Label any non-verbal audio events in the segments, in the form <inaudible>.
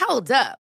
Hold up.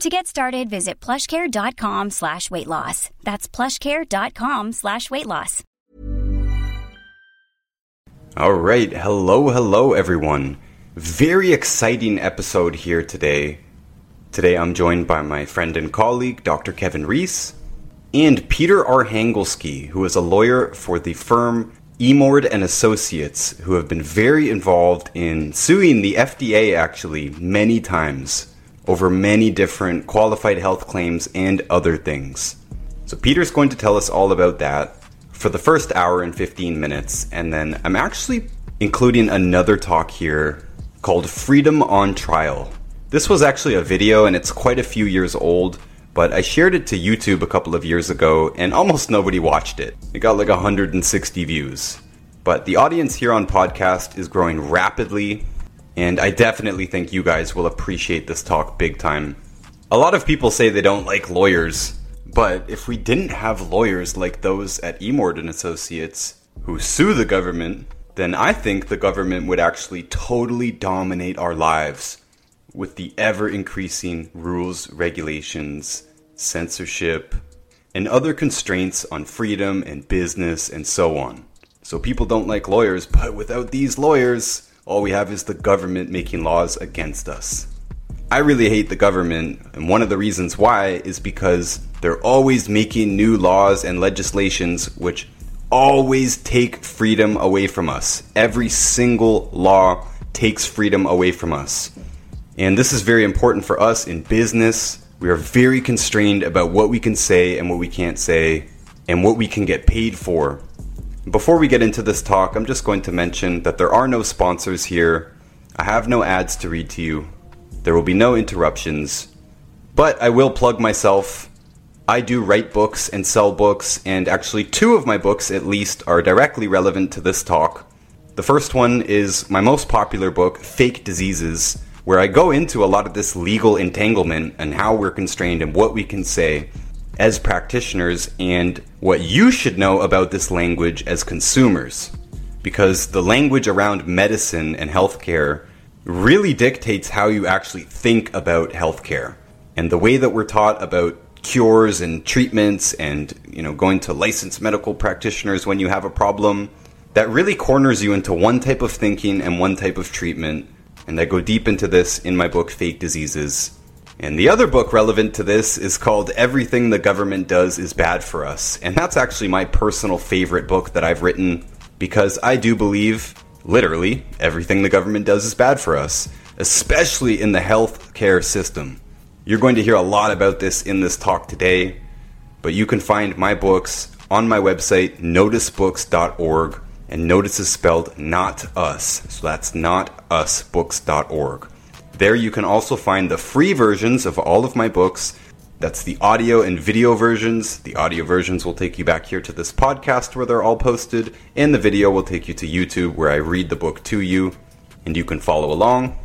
To get started, visit plushcare.com slash weight loss. That's plushcare.com slash weight loss. All right. Hello, hello, everyone. Very exciting episode here today. Today I'm joined by my friend and colleague, Dr. Kevin Reese, and Peter Arhangelski, who is a lawyer for the firm Emord and Associates, who have been very involved in suing the FDA actually many times over many different qualified health claims and other things. So, Peter's going to tell us all about that for the first hour and 15 minutes, and then I'm actually including another talk here called Freedom on Trial. This was actually a video and it's quite a few years old, but I shared it to YouTube a couple of years ago and almost nobody watched it. It got like 160 views. But the audience here on podcast is growing rapidly and I definitely think you guys will appreciate this talk big time. A lot of people say they don't like lawyers, but if we didn't have lawyers like those at Emord and Associates who sue the government, then I think the government would actually totally dominate our lives with the ever increasing rules, regulations, censorship, and other constraints on freedom and business and so on. So people don't like lawyers, but without these lawyers, all we have is the government making laws against us. I really hate the government, and one of the reasons why is because they're always making new laws and legislations which always take freedom away from us. Every single law takes freedom away from us. And this is very important for us in business. We are very constrained about what we can say and what we can't say, and what we can get paid for before we get into this talk, I'm just going to mention that there are no sponsors here. I have no ads to read to you. There will be no interruptions. But I will plug myself. I do write books and sell books, and actually, two of my books at least are directly relevant to this talk. The first one is my most popular book, Fake Diseases, where I go into a lot of this legal entanglement and how we're constrained and what we can say as practitioners and what you should know about this language as consumers. Because the language around medicine and healthcare really dictates how you actually think about healthcare. And the way that we're taught about cures and treatments and you know going to licensed medical practitioners when you have a problem that really corners you into one type of thinking and one type of treatment and I go deep into this in my book Fake Diseases and the other book relevant to this is called Everything the Government Does is Bad for Us. And that's actually my personal favorite book that I've written because I do believe, literally, everything the government does is bad for us, especially in the healthcare system. You're going to hear a lot about this in this talk today, but you can find my books on my website, notusbooks.org, and Notus is spelled not us. So that's not usbooks.org. There you can also find the free versions of all of my books, That's the audio and video versions. The audio versions will take you back here to this podcast where they're all posted, and the video will take you to YouTube where I read the book to you and you can follow along.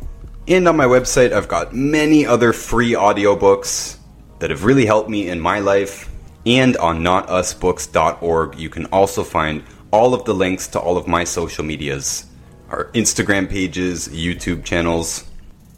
And on my website, I've got many other free audiobooks that have really helped me in my life. And on notusbooks.org, you can also find all of the links to all of my social medias, our Instagram pages, YouTube channels,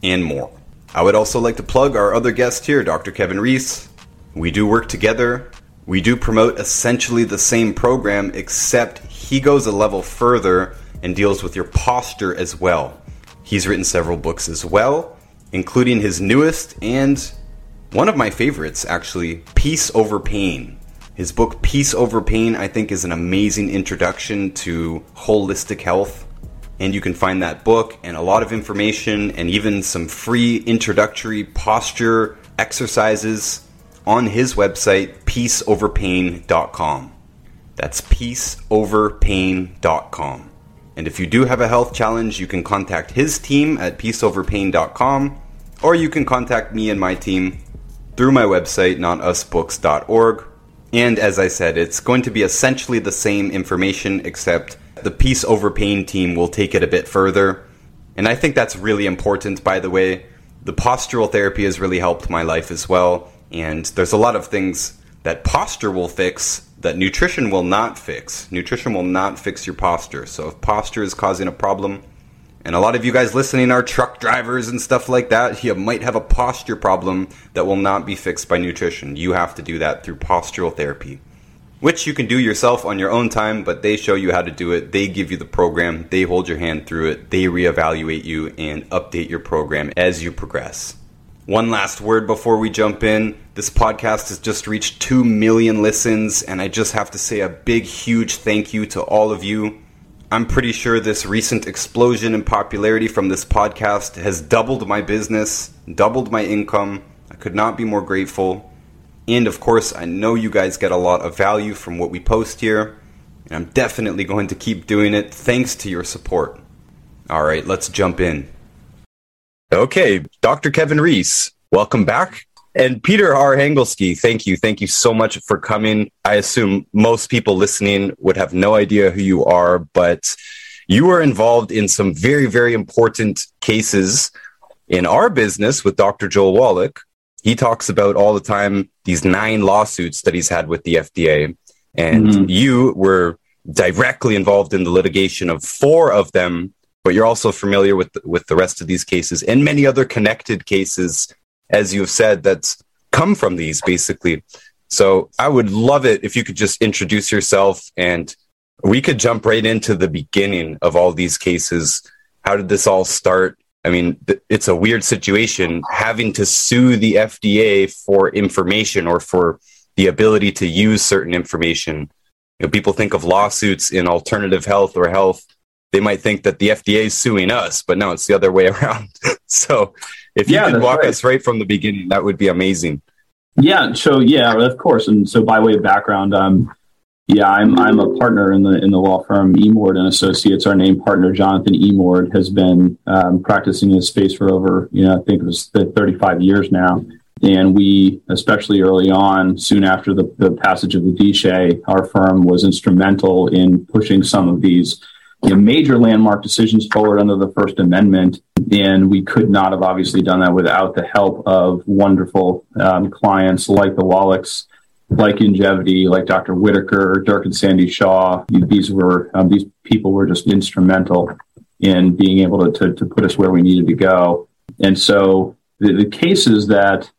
and more. I would also like to plug our other guest here, Dr. Kevin Reese. We do work together. We do promote essentially the same program, except he goes a level further and deals with your posture as well. He's written several books as well, including his newest and one of my favorites, actually, Peace Over Pain. His book, Peace Over Pain, I think is an amazing introduction to holistic health and you can find that book and a lot of information and even some free introductory posture exercises on his website, peaceoverpain.com. That's peaceoverpain.com. And if you do have a health challenge, you can contact his team at peaceoverpain.com or you can contact me and my team through my website, notusbooks.org. And as I said, it's going to be essentially the same information except the Peace Over Pain team will take it a bit further. And I think that's really important, by the way. The postural therapy has really helped my life as well. And there's a lot of things that posture will fix that nutrition will not fix. Nutrition will not fix your posture. So if posture is causing a problem, and a lot of you guys listening are truck drivers and stuff like that, you might have a posture problem that will not be fixed by nutrition. You have to do that through postural therapy which you can do yourself on your own time, but they show you how to do it. They give you the program, they hold your hand through it, they reevaluate you and update your program as you progress. One last word before we jump in. This podcast has just reached 2 million listens, and I just have to say a big, huge thank you to all of you. I'm pretty sure this recent explosion in popularity from this podcast has doubled my business, doubled my income. I could not be more grateful. And of course, I know you guys get a lot of value from what we post here, and I'm definitely going to keep doing it thanks to your support. All right, let's jump in. Okay, Dr. Kevin Reese, welcome back. And Peter Arhangelski, thank you. Thank you so much for coming. I assume most people listening would have no idea who you are, but you were involved in some very, very important cases in our business with Dr. Joel Wallach, he talks about all the time these nine lawsuits that he's had with the FDA. And mm-hmm. you were directly involved in the litigation of four of them, but you're also familiar with the, with the rest of these cases and many other connected cases, as you have said, that's come from these basically. So I would love it if you could just introduce yourself and we could jump right into the beginning of all these cases. How did this all start? I mean, it's a weird situation having to sue the FDA for information or for the ability to use certain information. You know, people think of lawsuits in alternative health or health. They might think that the FDA is suing us, but no, it's the other way <laughs> around. so, if you yeah, could walk right. us right from the beginning, that would be amazing. Yeah. So, yeah, of course. And so, by way of background, um, yeah, I'm I'm a partner in the in the law firm Emord and Associates. Our name partner Jonathan Emord has been um, practicing in this space for over you know I think it was 35 years now. And we, especially early on, soon after the, the passage of the DSHEA, our firm was instrumental in pushing some of these you know, major landmark decisions forward under the First Amendment. And we could not have obviously done that without the help of wonderful um, clients like the Wallachs like Youngevity, like Dr. Whitaker, Durk and Sandy Shaw. These were um, these people were just instrumental in being able to, to, to put us where we needed to go. And so the, the cases that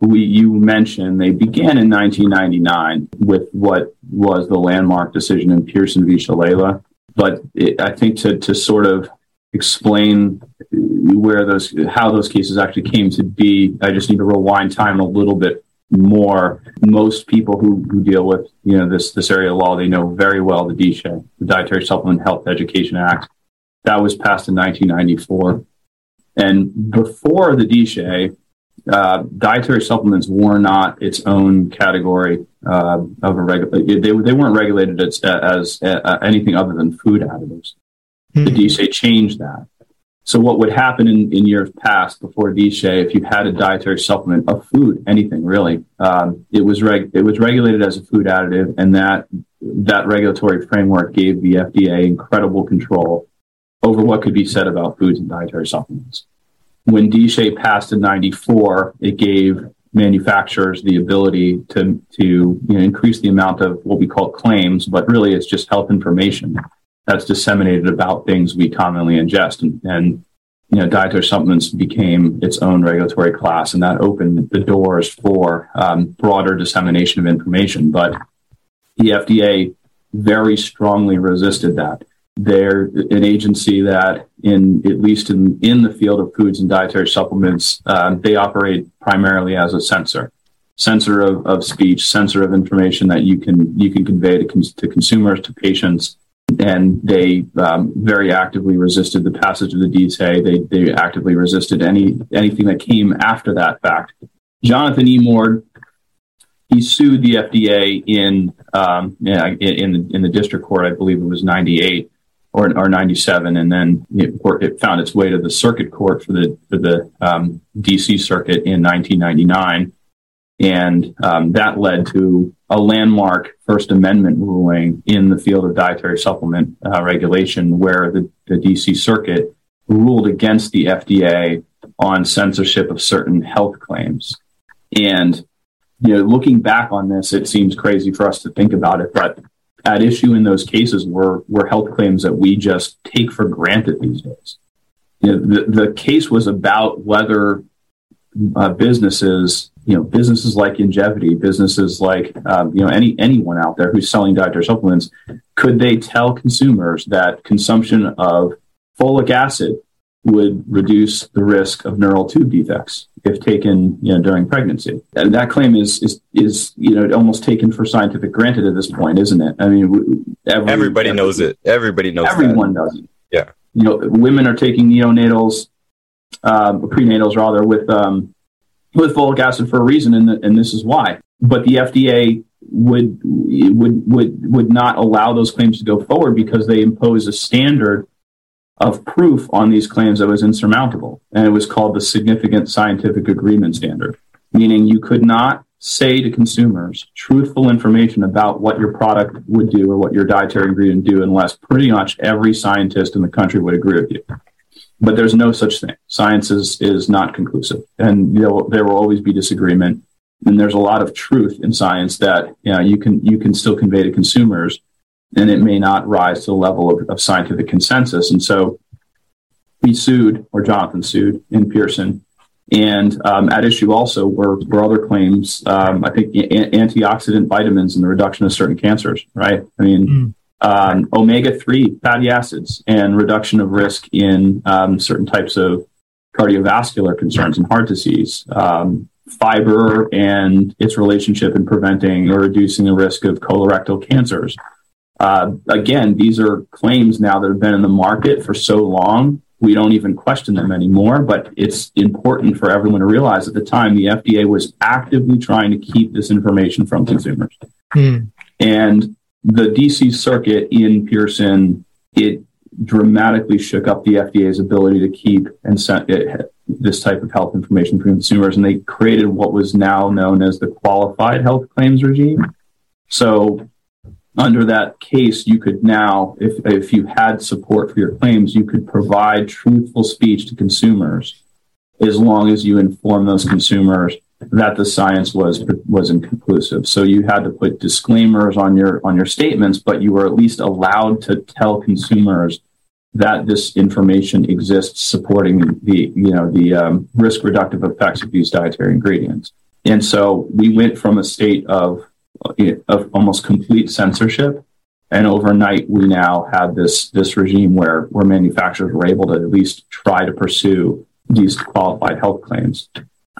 we you mentioned they began in 1999 with what was the landmark decision in Pearson v. Shalala. But it, I think to to sort of explain where those how those cases actually came to be, I just need to rewind time a little bit more. Most people who, who deal with you know this this area of law, they know very well the DSHEA, the Dietary Supplement Health Education Act. That was passed in 1994, and before the DSHEA, uh, dietary supplements were not its own category uh, of a regular. They, they weren't regulated as, as uh, anything other than food additives. Mm-hmm. The DSHEA changed that. So what would happen in, in years past before DSHEA, if you had a dietary supplement of food, anything really, um, it was reg- it was regulated as a food additive, and that that regulatory framework gave the FDA incredible control over what could be said about foods and dietary supplements. When DSHEA passed in '94, it gave manufacturers the ability to to you know, increase the amount of what we call claims, but really it's just health information that's disseminated about things we commonly ingest. And, and you know, dietary supplements became its own regulatory class, and that opened the doors for um, broader dissemination of information. But the FDA very strongly resisted that. They're an agency that, in at least in, in the field of foods and dietary supplements, uh, they operate primarily as a censor, censor of, of speech, censor of information that you can you can convey to, cons- to consumers, to patients, and they um, very actively resisted the passage of the DSA. They they actively resisted any anything that came after that fact. Jonathan E. Mord, he sued the FDA in um, in, in the in the district court. I believe it was ninety eight or or ninety seven, and then it, it, found its way to the circuit court for the for the um, DC circuit in nineteen ninety nine, and um, that led to a landmark First Amendment ruling in the field of dietary supplement uh, regulation, where the, the DC Circuit ruled against the FDA on censorship of certain health claims. And you know, looking back on this, it seems crazy for us to think about it, but at issue in those cases were were health claims that we just take for granted these days. You know, the, the case was about whether uh, businesses you know businesses like Youngevity, businesses like um, you know any anyone out there who's selling dietary supplements, could they tell consumers that consumption of folic acid would reduce the risk of neural tube defects if taken you know during pregnancy? And that claim is is is you know almost taken for scientific granted at this point, isn't it? I mean, every, everybody every, knows it. Everybody knows. Everyone that. knows it. Yeah. You know, women are taking neonatals, um, prenatals rather, with um, with folic acid for a reason, and, the, and this is why. But the FDA would would would would not allow those claims to go forward because they impose a standard of proof on these claims that was insurmountable, and it was called the significant scientific agreement standard, meaning you could not say to consumers truthful information about what your product would do or what your dietary ingredient do unless pretty much every scientist in the country would agree with you but there's no such thing. Science is, is not conclusive, and there will, there will always be disagreement. And there's a lot of truth in science that you, know, you can you can still convey to consumers, and it may not rise to the level of, of scientific consensus. And so, we sued, or Jonathan sued, in Pearson, and um, at issue also were, were other claims. Um, I think a- antioxidant vitamins and the reduction of certain cancers. Right? I mean. Mm um, omega 3 fatty acids and reduction of risk in um, certain types of cardiovascular concerns and heart disease, um, fiber and its relationship in preventing or reducing the risk of colorectal cancers. Uh, again, these are claims now that have been in the market for so long, we don't even question them anymore. But it's important for everyone to realize at the time the FDA was actively trying to keep this information from consumers. Mm. And the DC circuit in Pearson, it dramatically shook up the FDA's ability to keep and send it, this type of health information for consumers, and they created what was now known as the qualified health claims regime. So, under that case, you could now, if if you had support for your claims, you could provide truthful speech to consumers, as long as you inform those consumers that the science was was inconclusive. So you had to put disclaimers on your on your statements, but you were at least allowed to tell consumers that this information exists supporting the you know the um, risk reductive effects of these dietary ingredients. And so we went from a state of of almost complete censorship, and overnight we now had this this regime where where manufacturers were able to at least try to pursue these qualified health claims.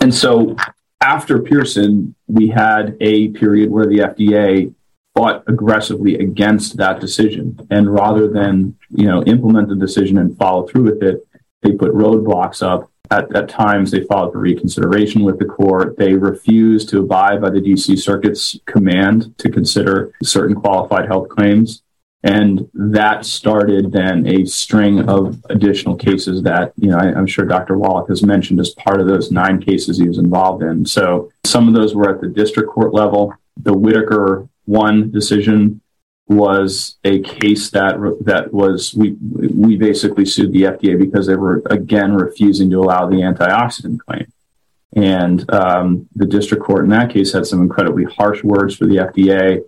And so after Pearson, we had a period where the FDA fought aggressively against that decision. And rather than, you know, implement the decision and follow through with it, they put roadblocks up. At, at times, they filed for reconsideration with the court. They refused to abide by the DC Circuit's command to consider certain qualified health claims. And that started then a string of additional cases that, you know, I, am sure Dr. Wallach has mentioned as part of those nine cases he was involved in. So some of those were at the district court level. The Whitaker one decision was a case that that was we we basically sued the FDA because they were again refusing to allow the antioxidant claim, and um, the district court in that case had some incredibly harsh words for the FDA,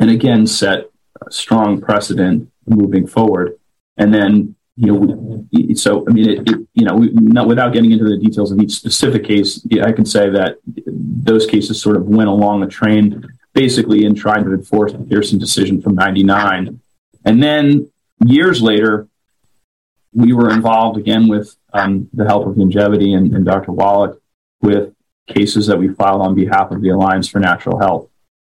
and again set strong precedent moving forward. And then, you know, so I mean, it, it, you know, we, not without getting into the details of each specific case, I can say that those cases sort of went along the train basically in trying to enforce the Pearson decision from '99. And then years later, we were involved again with um, the help of Youngevity and, and Dr. Wallach with cases that we filed on behalf of the Alliance for Natural Health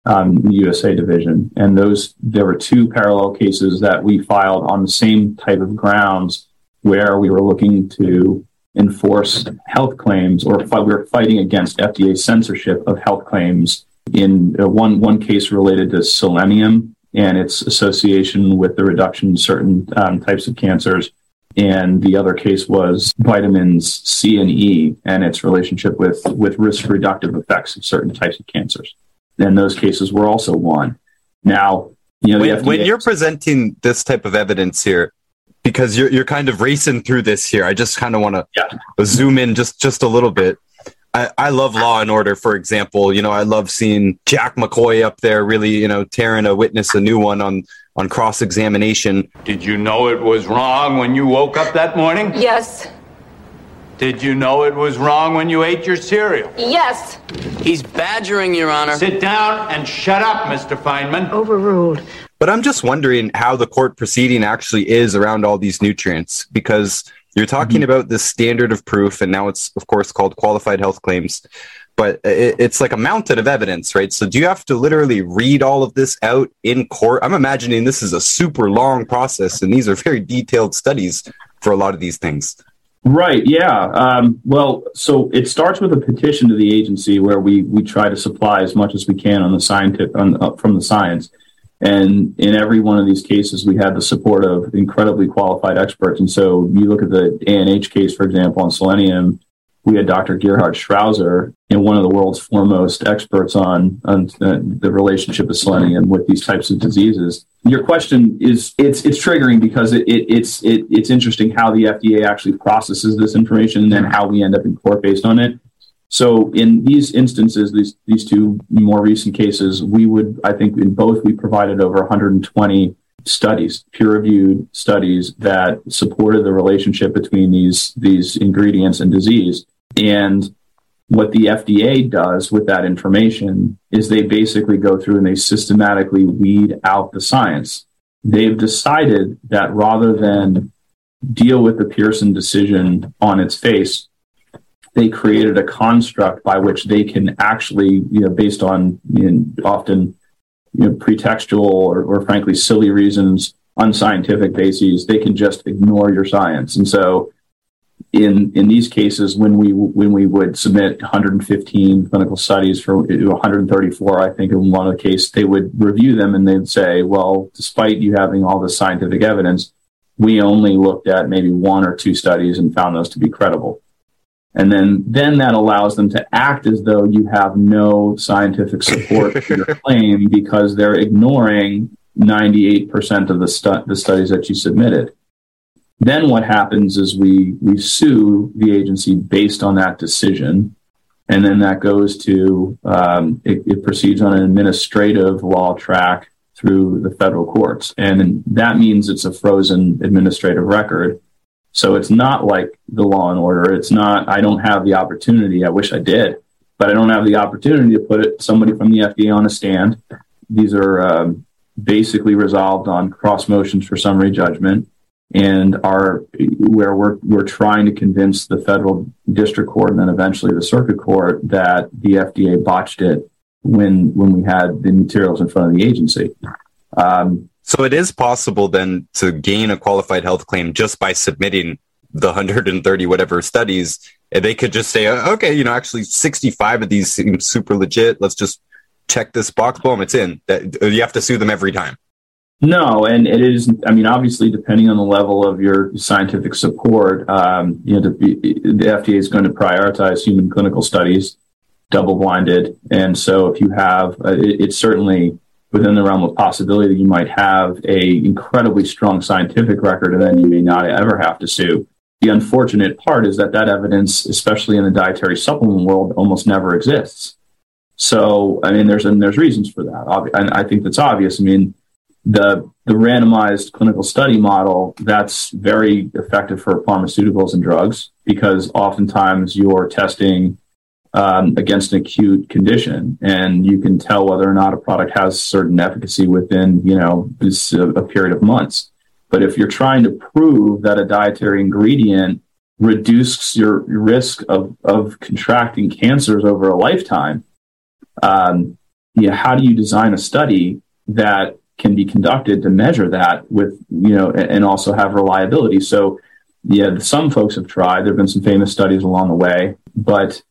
um, USA division. And those, there were two parallel cases that we filed on the same type of grounds where we were looking to enforce health claims or we were fighting against FDA censorship of health claims in uh, one, one case related to selenium and its association with the reduction in certain um, types of cancers. And the other case was vitamins C and E and its relationship with, with risk reductive effects of certain types of cancers and those cases were also won. Now, you know, when, FDA, when you're presenting this type of evidence here, because you're you're kind of racing through this here, I just kind of want to yeah. zoom in just just a little bit. I, I love Law and Order, for example. You know, I love seeing Jack McCoy up there, really, you know, tearing a witness a new one on on cross examination. Did you know it was wrong when you woke up that morning? Yes. Did you know it was wrong when you ate your cereal? Yes. He's badgering, Your Honor. Sit down and shut up, Mr. Feynman. Overruled. But I'm just wondering how the court proceeding actually is around all these nutrients because you're talking mm-hmm. about this standard of proof, and now it's, of course, called qualified health claims. But it's like a mountain of evidence, right? So do you have to literally read all of this out in court? I'm imagining this is a super long process, and these are very detailed studies for a lot of these things. Right. Yeah. Um, well, so it starts with a petition to the agency where we we try to supply as much as we can on the scientific on, uh, from the science, and in every one of these cases, we had the support of incredibly qualified experts. And so you look at the ANH case, for example, on selenium we had Dr. Gerhard know, one of the world's foremost experts on, on uh, the relationship of selenium with these types of diseases. Your question is it's it's triggering because it, it, it's it, it's interesting how the FDA actually processes this information and then how we end up in court based on it. So in these instances, these these two more recent cases, we would I think in both we provided over 120 studies, peer-reviewed studies that supported the relationship between these these ingredients and disease. And what the FDA does with that information is they basically go through and they systematically weed out the science. They've decided that rather than deal with the Pearson decision on its face, they created a construct by which they can actually, you know, based on you know, often you know, pretextual or, or frankly silly reasons, unscientific bases, they can just ignore your science. And so in in these cases when we when we would submit 115 clinical studies for 134 i think in one of the cases, they would review them and they'd say well despite you having all this scientific evidence we only looked at maybe one or two studies and found those to be credible and then then that allows them to act as though you have no scientific support for your <laughs> claim because they're ignoring 98% of the, stu- the studies that you submitted. Then what happens is we we sue the agency based on that decision, and then that goes to um, it, it proceeds on an administrative law track through the federal courts, and that means it's a frozen administrative record. So it's not like the law and order. It's not. I don't have the opportunity. I wish I did, but I don't have the opportunity to put it somebody from the FDA on a stand. These are um, basically resolved on cross motions for summary judgment and are where we're we're trying to convince the federal district court and then eventually the circuit court that the FDA botched it when when we had the materials in front of the agency. Um, so it is possible then to gain a qualified health claim just by submitting the 130 whatever studies. And they could just say, okay, you know, actually 65 of these seem super legit. Let's just check this box. Boom, it's in. That you have to sue them every time. No, and it is. I mean, obviously, depending on the level of your scientific support, um, you know, the, the FDA is going to prioritize human clinical studies, double-blinded, and so if you have, uh, it, it's certainly within the realm of possibility that you might have a incredibly strong scientific record, and then you may not ever have to sue. The unfortunate part is that that evidence, especially in the dietary supplement world, almost never exists. So, I mean, there's and there's reasons for that, and I think that's obvious. I mean the the randomized clinical study model that's very effective for pharmaceuticals and drugs because oftentimes you're testing um, against an acute condition. And you can tell whether or not a product has certain efficacy within you know this, uh, a period of months. But if you're trying to prove that a dietary ingredient reduces your risk of, of contracting cancers over a lifetime um, yeah, how do you design a study that can be conducted to measure that with you know and also have reliability? So yeah some folks have tried. There have been some famous studies along the way. But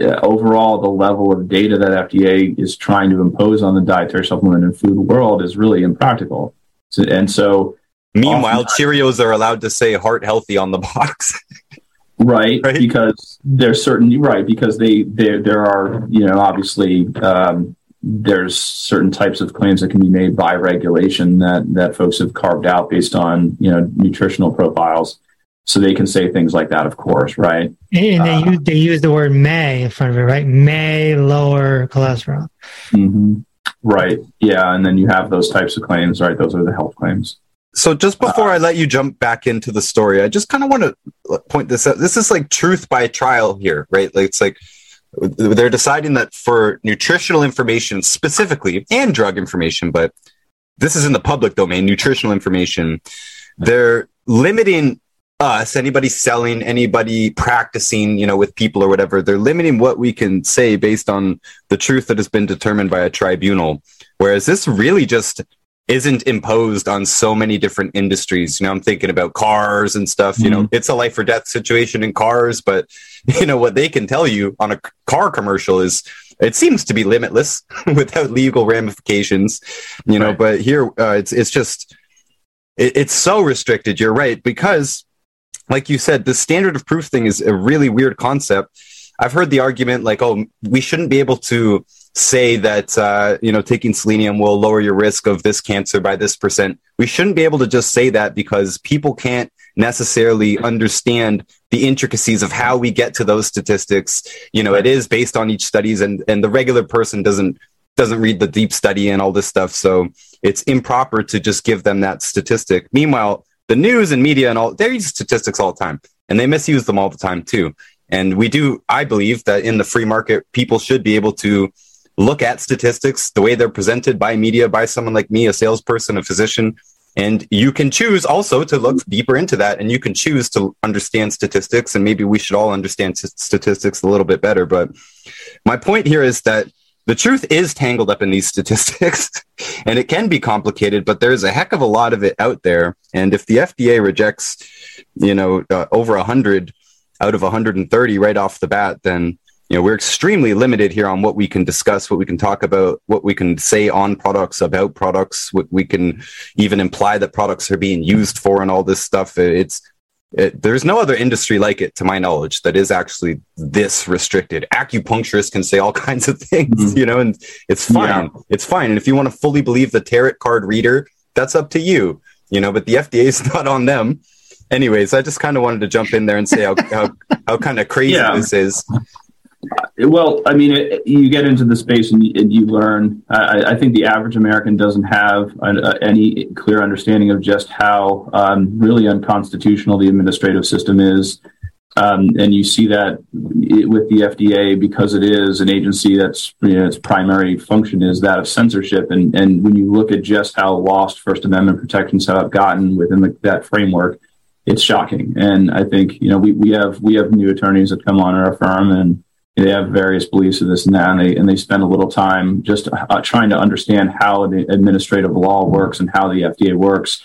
uh, overall the level of data that fda is trying to impose on the dietary supplement and food world is really impractical. So, and so meanwhile cheerios are allowed to say heart healthy on the <laughs> box. Right, right, because there's certainly right because they there there are you know obviously um, there's certain types of claims that can be made by regulation that that folks have carved out based on you know nutritional profiles so they can say things like that of course right? And they, uh, use, they use the word may in front of it right? May lower cholesterol. Mm-hmm. right. Yeah and then you have those types of claims right? Those are the health claims. So just before uh, i let you jump back into the story i just kind of want to point this out. This is like truth by trial here right? Like it's like they're deciding that for nutritional information specifically and drug information, but this is in the public domain, nutritional information, they're limiting us, anybody selling, anybody practicing, you know, with people or whatever, they're limiting what we can say based on the truth that has been determined by a tribunal. Whereas this really just isn't imposed on so many different industries. You know, I'm thinking about cars and stuff. Mm-hmm. You know, mm-hmm. it's a life or death situation in cars, but <laughs> you know what they can tell you on a car commercial is it seems to be limitless <laughs> without legal ramifications. You know, right. but here uh, it's it's just it, it's so restricted. You're right because, like you said, the standard of proof thing is a really weird concept. I've heard the argument like, oh, we shouldn't be able to say that uh, you know taking selenium will lower your risk of this cancer by this percent. We shouldn't be able to just say that because people can't necessarily understand the intricacies of how we get to those statistics. You know, it is based on each studies, and and the regular person doesn't doesn't read the deep study and all this stuff. So it's improper to just give them that statistic. Meanwhile, the news and media and all they use statistics all the time, and they misuse them all the time too. And we do, I believe, that in the free market, people should be able to look at statistics the way they're presented by media, by someone like me, a salesperson, a physician. And you can choose also to look deeper into that and you can choose to understand statistics. And maybe we should all understand statistics a little bit better. But my point here is that the truth is tangled up in these <laughs> statistics and it can be complicated, but there's a heck of a lot of it out there. And if the FDA rejects, you know, uh, over 100 out of 130 right off the bat, then you know we're extremely limited here on what we can discuss what we can talk about what we can say on products about products what we can even imply that products are being used for and all this stuff it's it, there's no other industry like it to my knowledge that is actually this restricted acupuncturists can say all <laughs> kinds of things mm-hmm. you know and it's fine yeah. it's fine and if you want to fully believe the tarot card reader that's up to you you know but the fda is <laughs> not on them anyways i just kind of wanted to jump in there and say how, how, how kind of crazy yeah. this is well, I mean, it, you get into the space and you, and you learn. I, I, think the average American doesn't have uh, any clear understanding of just how um, really unconstitutional the administrative system is. Um, and you see that with the FDA because it is an agency that's you know, its primary function is that of censorship. And, and when you look at just how lost First Amendment protections have gotten within the, that framework, it's shocking. And I think you know we, we have we have new attorneys that come on our firm and they have various beliefs of this and that, and they and they spend a little time just uh, trying to understand how the administrative law works and how the FDA works,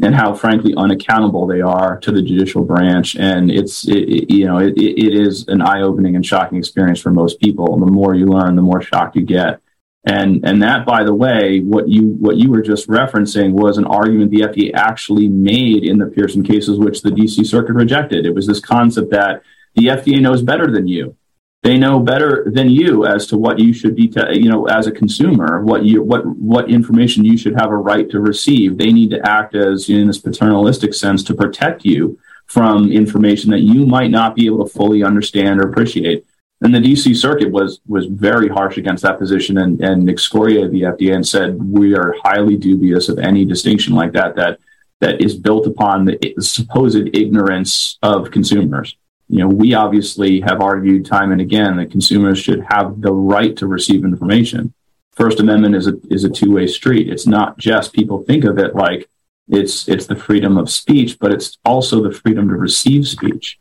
and how frankly unaccountable they are to the judicial branch. And it's it, it, you know it, it is an eye opening and shocking experience for most people. The more you learn, the more shocked you get. And and that, by the way, what you what you were just referencing was an argument the FDA actually made in the Pearson cases, which the DC Circuit rejected. It was this concept that the FDA knows better than you. They know better than you as to what you should be, te- you know, as a consumer, what you what what information you should have a right to receive. They need to act as in this paternalistic sense to protect you from information that you might not be able to fully understand or appreciate. And the DC Circuit was was very harsh against that position and, and excoriated the FDA and said we are highly dubious of any distinction like that that that is built upon the supposed ignorance of consumers. You know, we obviously have argued time and again that consumers should have the right to receive information. First Amendment is a is a two way street. It's not just people think of it like it's it's the freedom of speech, but it's also the freedom to receive speech.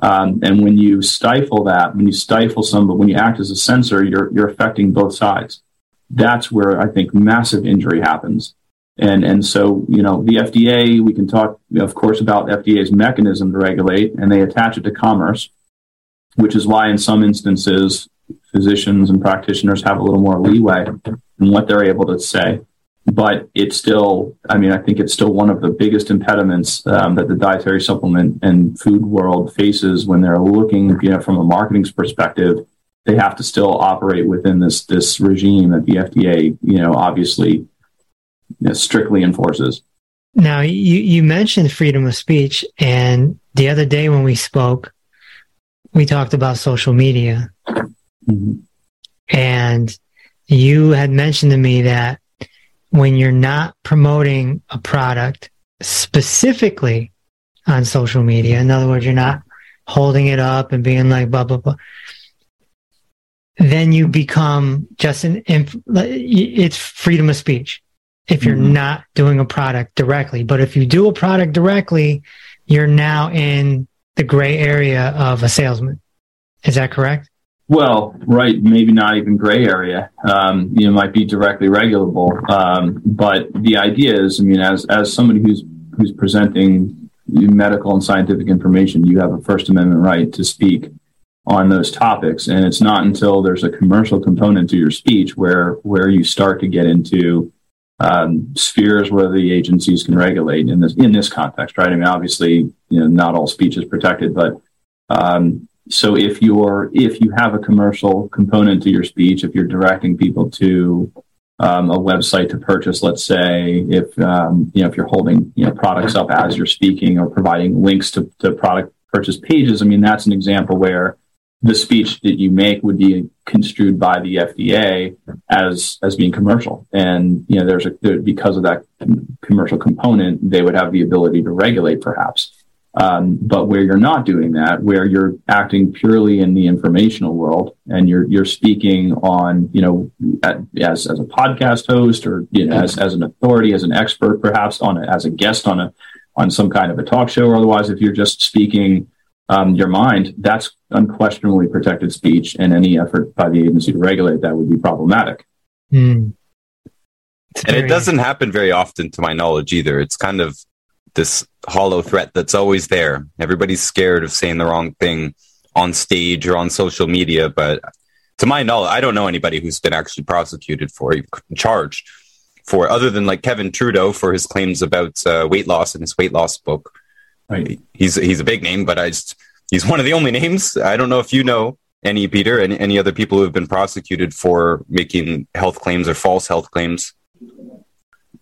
Um, and when you stifle that, when you stifle some, but when you act as a censor, you're you're affecting both sides. That's where I think massive injury happens. And and so you know the FDA, we can talk, of course, about FDA's mechanism to regulate, and they attach it to commerce, which is why in some instances physicians and practitioners have a little more leeway in what they're able to say but it's still, I mean, I think it's still one of the biggest impediments um, that the dietary supplement and food world faces when they're looking, you know, from a marketing perspective. They have to still operate within this this regime that the FDA, you know, obviously you know, strictly enforces. Now, you, you mentioned freedom of speech, and the other day when we spoke, we talked about social media. Mm-hmm. And you had mentioned to me that when you're not promoting a product specifically on social media. In other words, you're not holding it up and being like blah blah blah. Then you become just an it's freedom of speech if you're mm-hmm. not doing a product directly. But if you do a product directly, you're now in the gray area of a salesman. Is that correct? Well, right, maybe not even gray area. Um, you know, might be directly regulable. Um, but the idea is, I mean, as as somebody who's who's presenting medical and scientific information, you have a First Amendment right to speak on those topics, and it's not until there's a commercial component to your speech where where you start to get into um, spheres where the agencies can regulate in this in this context, right? I mean, obviously, you know, not all speech is protected, but um, so if you're if you have a commercial component to your speech, if you're directing people to um, a website to purchase, let's say, if um, you know if you're holding you know products up as you're speaking or providing links to, to product purchase pages, I mean that's an example where the speech that you make would be construed by the FDA as as being commercial, and you know there's a there, because of that commercial component, they would have the ability to regulate perhaps. Um, but where you're not doing that, where you're acting purely in the informational world and you're you're speaking on, you know, at, as as a podcast host or you know, as as an authority, as an expert, perhaps on a, as a guest on a on some kind of a talk show, or otherwise, if you're just speaking um, your mind, that's unquestionably protected speech, and any effort by the agency to regulate that would be problematic. Mm. And it doesn't happen very often, to my knowledge, either. It's kind of this hollow threat that's always there. Everybody's scared of saying the wrong thing on stage or on social media, but to my knowledge, I don't know anybody who's been actually prosecuted for, charged for, other than like Kevin Trudeau for his claims about uh, weight loss in his weight loss book. Right. He's he's a big name, but I just he's one of the only names. I don't know if you know any Peter and any other people who have been prosecuted for making health claims or false health claims.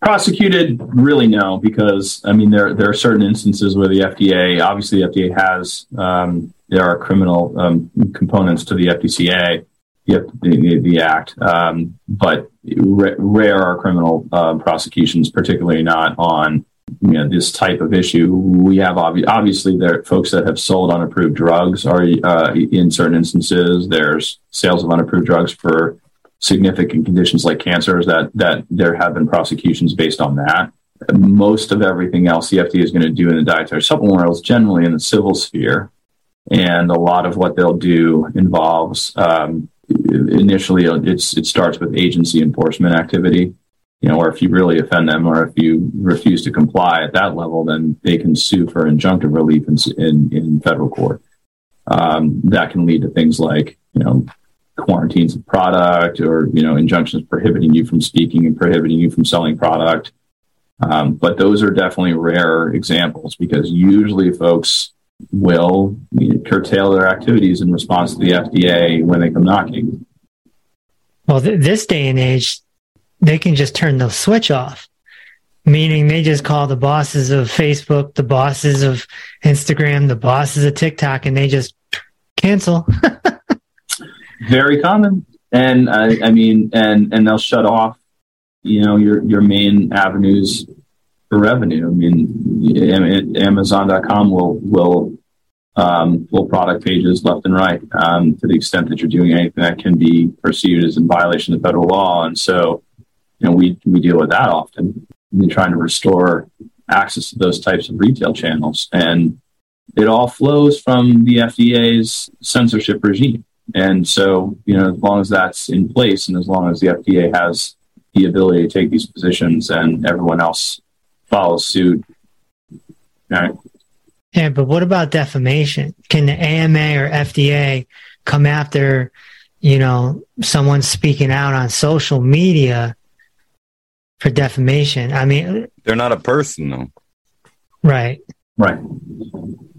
Prosecuted, really no, because I mean there there are certain instances where the FDA, obviously, the FDA has um, there are criminal um, components to the FDCA, the, the, the act, um, but rare are criminal uh, prosecutions, particularly not on you know this type of issue. We have obvi- obviously there are folks that have sold unapproved drugs, or uh, in certain instances, there's sales of unapproved drugs for significant conditions like cancers that that there have been prosecutions based on that. Most of everything else the FDA is going to do in the dietary supplement world is generally in the civil sphere, and a lot of what they'll do involves um, initially it's it starts with agency enforcement activity. You know, or if you really offend them, or if you refuse to comply at that level, then they can sue for injunctive relief in in, in federal court. Um, that can lead to things like you know quarantines of product or you know injunctions prohibiting you from speaking and prohibiting you from selling product. Um, but those are definitely rare examples because usually folks will you know, curtail their activities in response to the FDA when they come knocking. Well, th- this day and age, they can just turn the switch off, meaning they just call the bosses of Facebook, the bosses of Instagram, the bosses of TikTok, and they just cancel. <laughs> Very common, and I, I mean, and and they'll shut off, you know, your your main avenues for revenue. I mean, Amazon.com will will um, product pages left and right um, to the extent that you're doing anything that can be perceived as in violation of federal law. And so, you know, we we deal with that often. We're trying to restore access to those types of retail channels, and it all flows from the FDA's censorship regime. And so, you know, as long as that's in place and as long as the FDA has the ability to take these positions and everyone else follows suit. Right. Yeah, but what about defamation? Can the AMA or FDA come after, you know, someone speaking out on social media for defamation? I mean, they're not a person, though. Right. Right.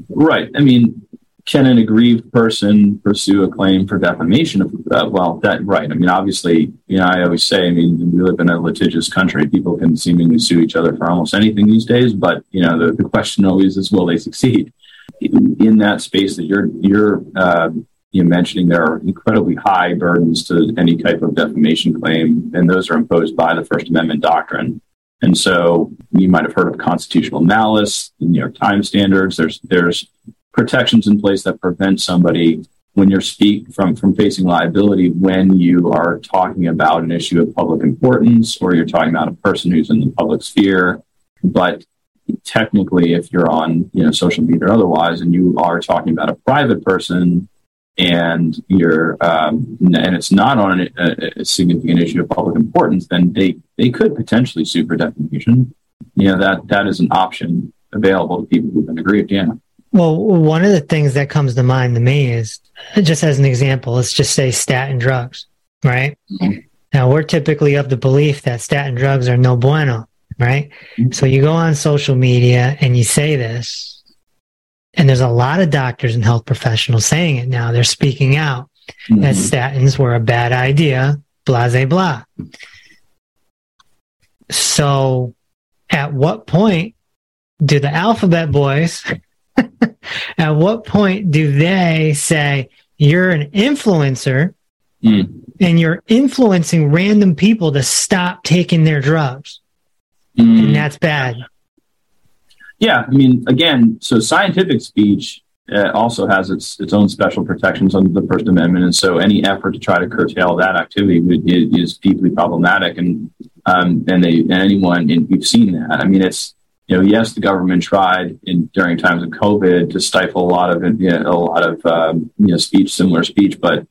Right. I mean, can an aggrieved person pursue a claim for defamation? Uh, well, that right. I mean, obviously, you know, I always say, I mean, we live in a litigious country. People can seemingly sue each other for almost anything these days. But you know, the, the question always is, will they succeed? In that space that you're you're uh, you mentioning, there are incredibly high burdens to any type of defamation claim, and those are imposed by the First Amendment doctrine. And so, you might have heard of constitutional malice, the New York Times standards. There's there's protections in place that prevent somebody when you're speak from from facing liability when you are talking about an issue of public importance or you're talking about a person who's in the public sphere but technically if you're on you know social media or otherwise and you are talking about a private person and you're um, and it's not on a, a, significant issue of public importance then they they could potentially sue for defamation you know that that is an option available to people who've been aggrieved yeah well, one of the things that comes to mind to me is just as an example, let's just say statin drugs, right? Mm-hmm. Now, we're typically of the belief that statin drugs are no bueno, right? Mm-hmm. So you go on social media and you say this, and there's a lot of doctors and health professionals saying it now. They're speaking out mm-hmm. that statins were a bad idea, blah, blah, blah. So, at what point do the alphabet boys <laughs> At what point do they say you're an influencer mm. and you're influencing random people to stop taking their drugs? Mm. And that's bad. Yeah, I mean, again, so scientific speech uh, also has its its own special protections under the First Amendment, and so any effort to try to curtail that activity is, is deeply problematic. And um, and they and anyone, and we've seen that. I mean, it's you know, yes, the government tried in during times of COVID to stifle a lot of you know, a lot of um, you know speech, similar speech, but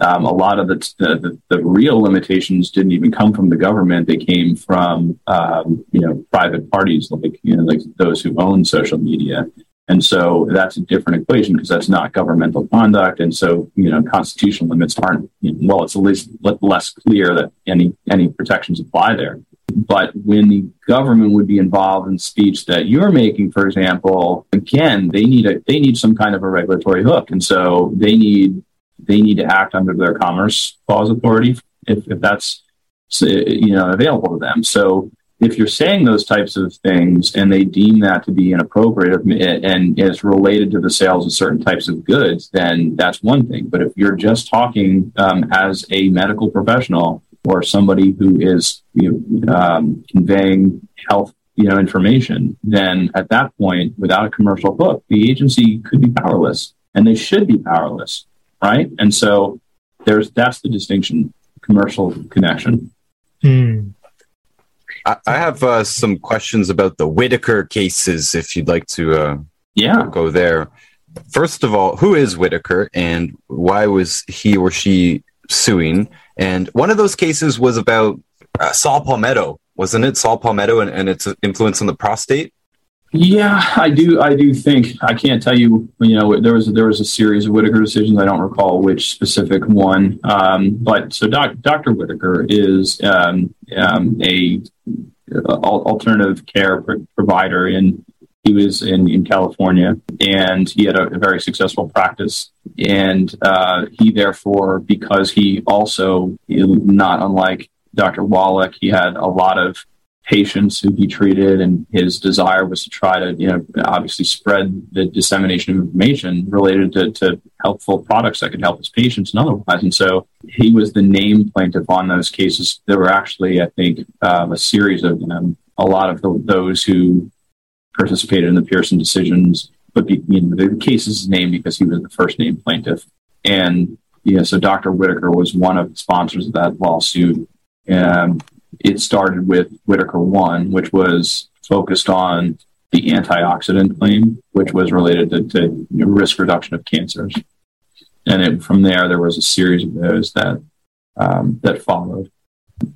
um, a lot of the, the, the real limitations didn't even come from the government; they came from um, you know private parties like you know like those who own social media. And so that's a different equation because that's not governmental conduct. And so, you know, constitutional limits aren't, you know, well, it's at least less clear that any, any protections apply there. But when the government would be involved in speech that you're making, for example, again, they need a they need some kind of a regulatory hook, and so they need they need to act under their commerce clause authority if, if that's you know available to them. So if you're saying those types of things and they deem that to be inappropriate and is related to the sales of certain types of goods, then that's one thing. But if you're just talking um, as a medical professional or somebody who is you know, um, conveying health you know information, then at that point, without a commercial hook, the agency could be powerless, and they should be powerless, right? And so there's that's the distinction, commercial connection. Hmm. I, I have uh, some questions about the Whitaker cases, if you'd like to. Uh, yeah, go there. First of all, who is Whitaker, and why was he or she suing? And one of those cases was about uh, Saw Palmetto, wasn't it? Saw Palmetto and, and its influence on the prostate. Yeah, I do. I do think I can't tell you. You know, there was there was a series of Whitaker decisions. I don't recall which specific one. Um, but so Dr. Whitaker is um, um, a, alternative care provider in he was in, in California and he had a, a very successful practice. And uh, he therefore, because he also not unlike Dr. Wallach, he had a lot of patients who he treated, and his desire was to try to, you know, obviously spread the dissemination of information related to, to helpful products that could help his patients and otherwise. And so he was the named plaintiff on those cases. There were actually, I think, um, a series of them. A lot of the, those who participated in the Pearson decisions, but you know, the case is named because he was the first named plaintiff. And yeah, so Dr. Whitaker was one of the sponsors of that lawsuit. And it started with Whitaker 1, which was focused on the antioxidant claim, which was related to, to risk reduction of cancers. And it, from there, there was a series of those that um, that followed.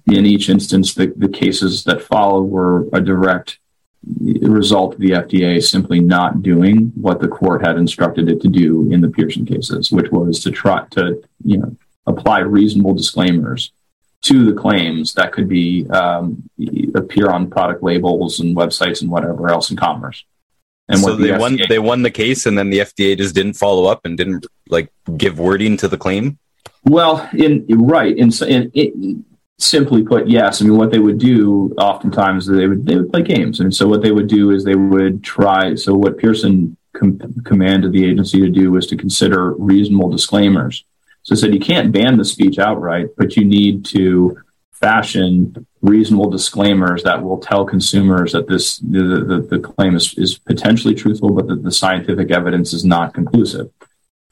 In each instance, the, the cases that followed were a direct result of the FDA simply not doing what the court had instructed it to do in the Pearson cases, which was to try to you know apply reasonable disclaimers to the claims that could be um, appear on product labels and websites and whatever else in commerce. And so they the won they won the case, and then the FDA just didn't follow up and didn't like give wording to the claim. Well, in right, in, in, in simply put, yes. I mean, what they would do oftentimes they would they would play games, and so what they would do is they would try. So what Pearson com- commanded the agency to do was to consider reasonable disclaimers so it said you can't ban the speech outright, but you need to fashion reasonable disclaimers that will tell consumers that this the, the, the claim is, is potentially truthful, but that the scientific evidence is not conclusive.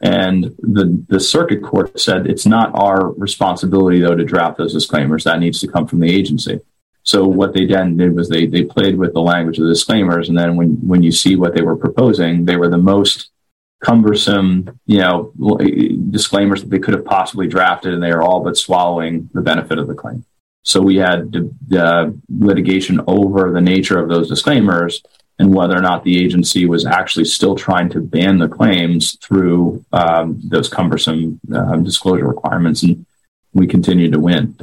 And the, the circuit court said it's not our responsibility, though, to draft those disclaimers. That needs to come from the agency. So what they then did was they, they played with the language of the disclaimers. And then when, when you see what they were proposing, they were the most cumbersome, you know, disclaimers that they could have possibly drafted, and they are all but swallowing the benefit of the claim. So we had the litigation over the nature of those disclaimers and whether or not the agency was actually still trying to ban the claims through um, those cumbersome uh, disclosure requirements, and we continued to win.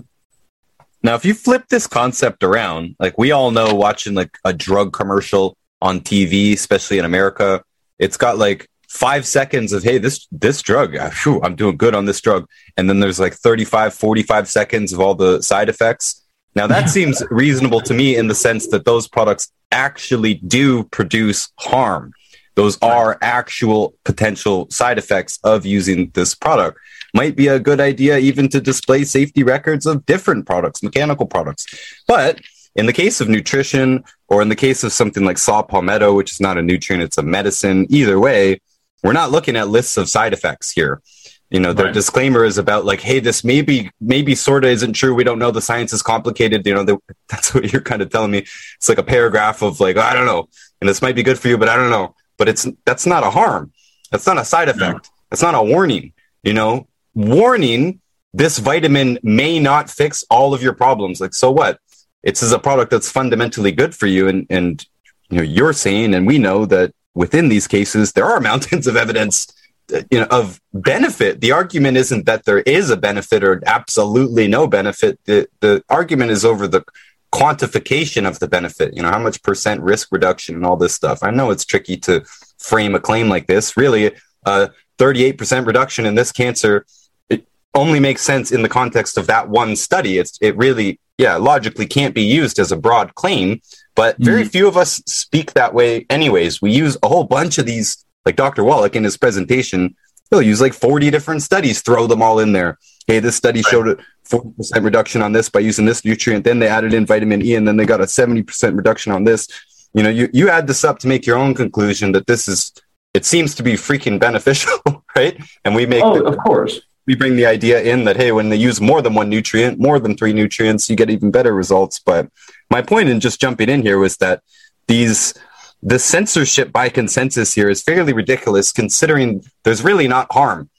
Now, if you flip this concept around, like we all know, watching like a drug commercial on TV, especially in America, it's got like five seconds of hey this this drug uh, whew, i'm doing good on this drug. And then there's like 35 45 seconds of all the side effects. Now that <laughs> seems reasonable to me in the sense that those products actually do produce harm. Those are actual potential side effects of using this product. Might be a good idea even to display safety records of different products mechanical products. But in the case of nutrition or in the case of something like saw palmetto which is not a nutrient it's a medicine either way we're not looking at lists of side effects here. You know, their right. disclaimer is about like, hey, this maybe maybe sort of isn't true. We don't know. The science is complicated. You know, <laughs> that's what you're kind of telling me. It's like a paragraph of like, I don't know, and this might be good for you, but I don't know. But it's that's not a harm. That's not a side effect. No. That's not a warning. You know, warning. This vitamin may not fix all of your problems. Like, so what? It's a product that's fundamentally good for you, and and you know, you're saying, and we know that within these cases, there are mountains of evidence you know, of benefit. The argument isn't that there is a benefit or absolutely no benefit. The, the argument is over the quantification of the benefit, you know, how much percent risk reduction and all this stuff. I know it's tricky to frame a claim like this. Really, a 38% reduction in this cancer it only makes sense in the context of that one study. It's, it really, yeah, logically can't be used as a broad claim but very mm-hmm. few of us speak that way, anyways. We use a whole bunch of these, like Dr. Wallach in his presentation, he'll use like 40 different studies, throw them all in there. Hey, this study showed a 40% reduction on this by using this nutrient. Then they added in vitamin E, and then they got a 70% reduction on this. You know, you, you add this up to make your own conclusion that this is, it seems to be freaking beneficial, <laughs> right? And we make, oh, the, of course, we bring the idea in that, hey, when they use more than one nutrient, more than three nutrients, you get even better results. But my point in just jumping in here was that these the censorship by consensus here is fairly ridiculous considering there's really not harm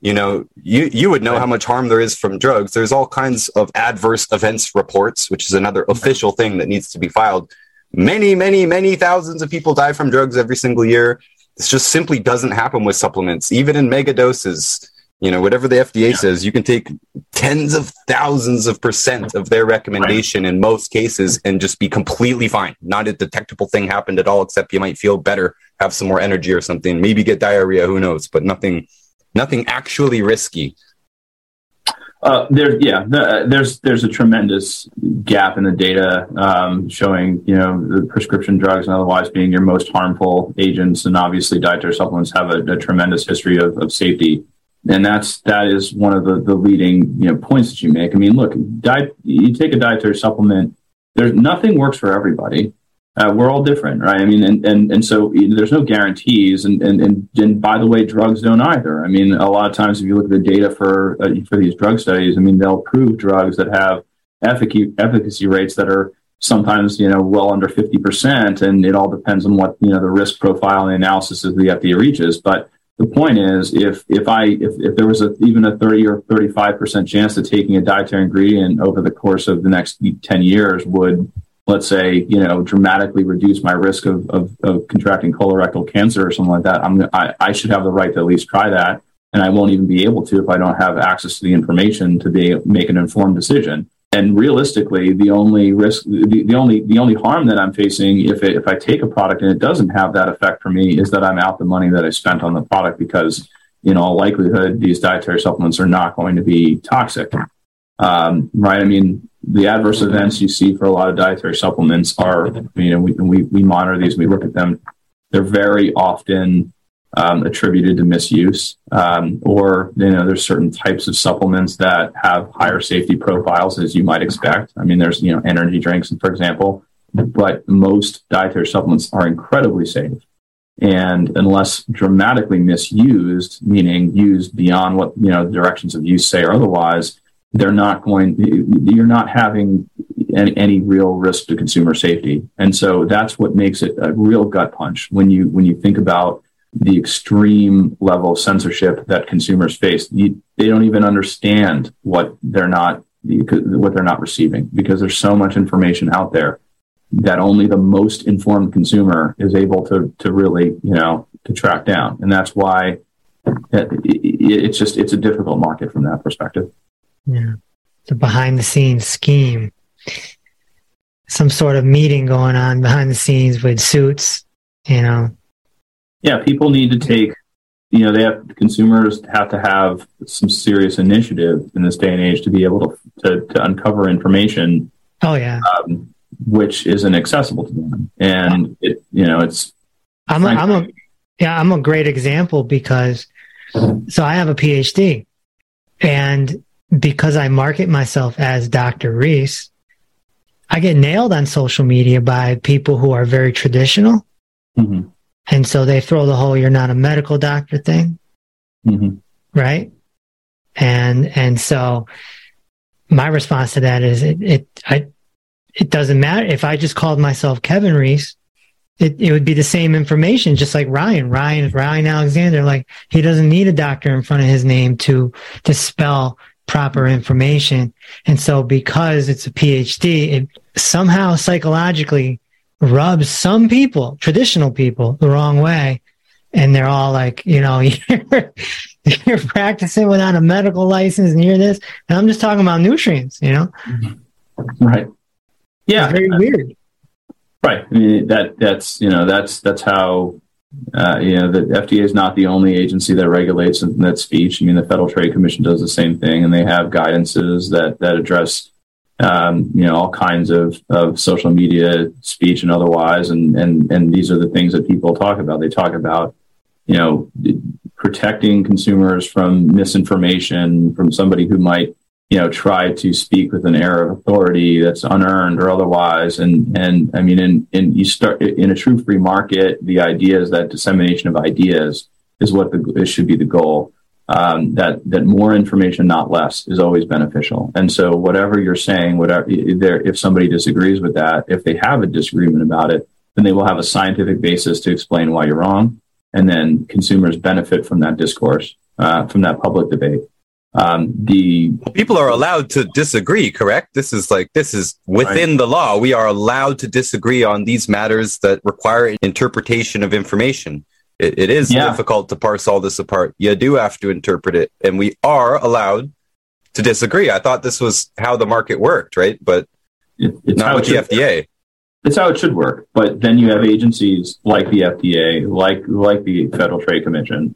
you know you you would know how much harm there is from drugs there's all kinds of adverse events reports which is another official thing that needs to be filed many, many, many thousands of people die from drugs every single year. This just simply doesn't happen with supplements, even in mega doses. You know, whatever the FDA yeah. says, you can take tens of thousands of percent of their recommendation right. in most cases and just be completely fine. Not a detectable thing happened at all, except you might feel better, have some more energy or something, maybe get diarrhea, who knows, but nothing, nothing actually risky. Uh, there, yeah, the, there's there's a tremendous gap in the data um, showing you know the prescription drugs and otherwise being your most harmful agents, and obviously dietary supplements have a, a tremendous history of, of, safety, and that's that is one of the, the leading you know points that you make. I mean, look, diet, you take a dietary supplement, there's nothing works for everybody. Uh, we're all different, right? I mean, and, and, and so there's no guarantees. And, and, and, and, by the way, drugs don't either. I mean, a lot of times if you look at the data for, uh, for these drug studies, I mean, they'll prove drugs that have efficacy, efficacy rates that are sometimes, you know, well under 50%. And it all depends on what, you know, the risk profile and analysis of the FDA reaches. But the point is, if, if I, if, if there was a, even a 30 or 35% chance of taking a dietary ingredient over the course of the next 10 years would, let's say, you know, dramatically reduce my risk of, of, of contracting colorectal cancer or something like that, I'm, I, I should have the right to at least try that. And I won't even be able to if I don't have access to the information to be make an informed decision. And realistically, the only risk, the, the only the only harm that I'm facing if it, if I take a product and it doesn't have that effect for me is that I'm out the money that I spent on the product because in all likelihood these dietary supplements are not going to be toxic. Um, right? I mean, the adverse events you see for a lot of dietary supplements are, you know, we, we, we monitor these, we look at them. They're very often um, attributed to misuse, um, or you know, there's certain types of supplements that have higher safety profiles as you might expect. I mean, there's you know, energy drinks, for example, but most dietary supplements are incredibly safe. And unless dramatically misused, meaning used beyond what you know the directions of use say or otherwise, they're not going, you're not having any, any, real risk to consumer safety. And so that's what makes it a real gut punch when you, when you think about the extreme level of censorship that consumers face. You, they don't even understand what they're not, what they're not receiving because there's so much information out there that only the most informed consumer is able to, to really, you know, to track down. And that's why it's just, it's a difficult market from that perspective. Yeah. The behind the scenes scheme. Some sort of meeting going on behind the scenes with suits, you know. Yeah, people need to take, you know, they have consumers have to have some serious initiative in this day and age to be able to to, to uncover information. Oh yeah. Um, which isn't accessible to them, and it, you know, it's. I'm a, I'm a, yeah, I'm a great example because, so I have a PhD, and because I market myself as Dr. Reese, I get nailed on social media by people who are very traditional. Mm-hmm. And so they throw the whole you're not a medical doctor thing. Mm-hmm. Right. And, and so my response to that is it, it, I, it doesn't matter if I just called myself Kevin Reese, it, it would be the same information, just like Ryan, Ryan, Ryan Aleckszander, like he doesn't need a doctor in front of his name to, to spell proper information. And so because it's a PhD, it somehow psychologically rubs some people, traditional people, the wrong way. And they're all like, you know, <laughs> you're, you're practicing without a medical license and you're this. And I'm just talking about nutrients, you know? Right. Yeah. It's very weird. Right. I mean, that, that's, you know, that's, that's how uh, you know, the FDA is not the only agency that regulates that speech. I mean, the Federal Trade Commission does the same thing, and they have guidances that that address, um, you know, all kinds of, of social media speech and otherwise. And and and these are the things that people talk about. They talk about, you know, protecting consumers from misinformation from somebody who might you know, try to speak with an air of authority that's unearned or otherwise. And, and I mean, in, in you start in a true free market, the idea is that dissemination of ideas is what the, should be the goal. Um, that, that more information, not less, is always beneficial. And so whatever you're saying, whatever, if somebody disagrees with that, if they have a disagreement about it, then they will have a scientific basis to explain why you're wrong. And then consumers benefit from that discourse, uh, from that public debate. Um, the people are allowed to disagree, correct? This is like this is within right. the law. We are allowed to disagree on these matters that require interpretation of information. It, it is yeah. difficult to parse all this apart. You do have to interpret it, and we are allowed to disagree. I thought this was how the market worked, right? But it, it's not with the FDA. It's how it should work. But then you have agencies like the FDA, like like the Federal Trade Commission,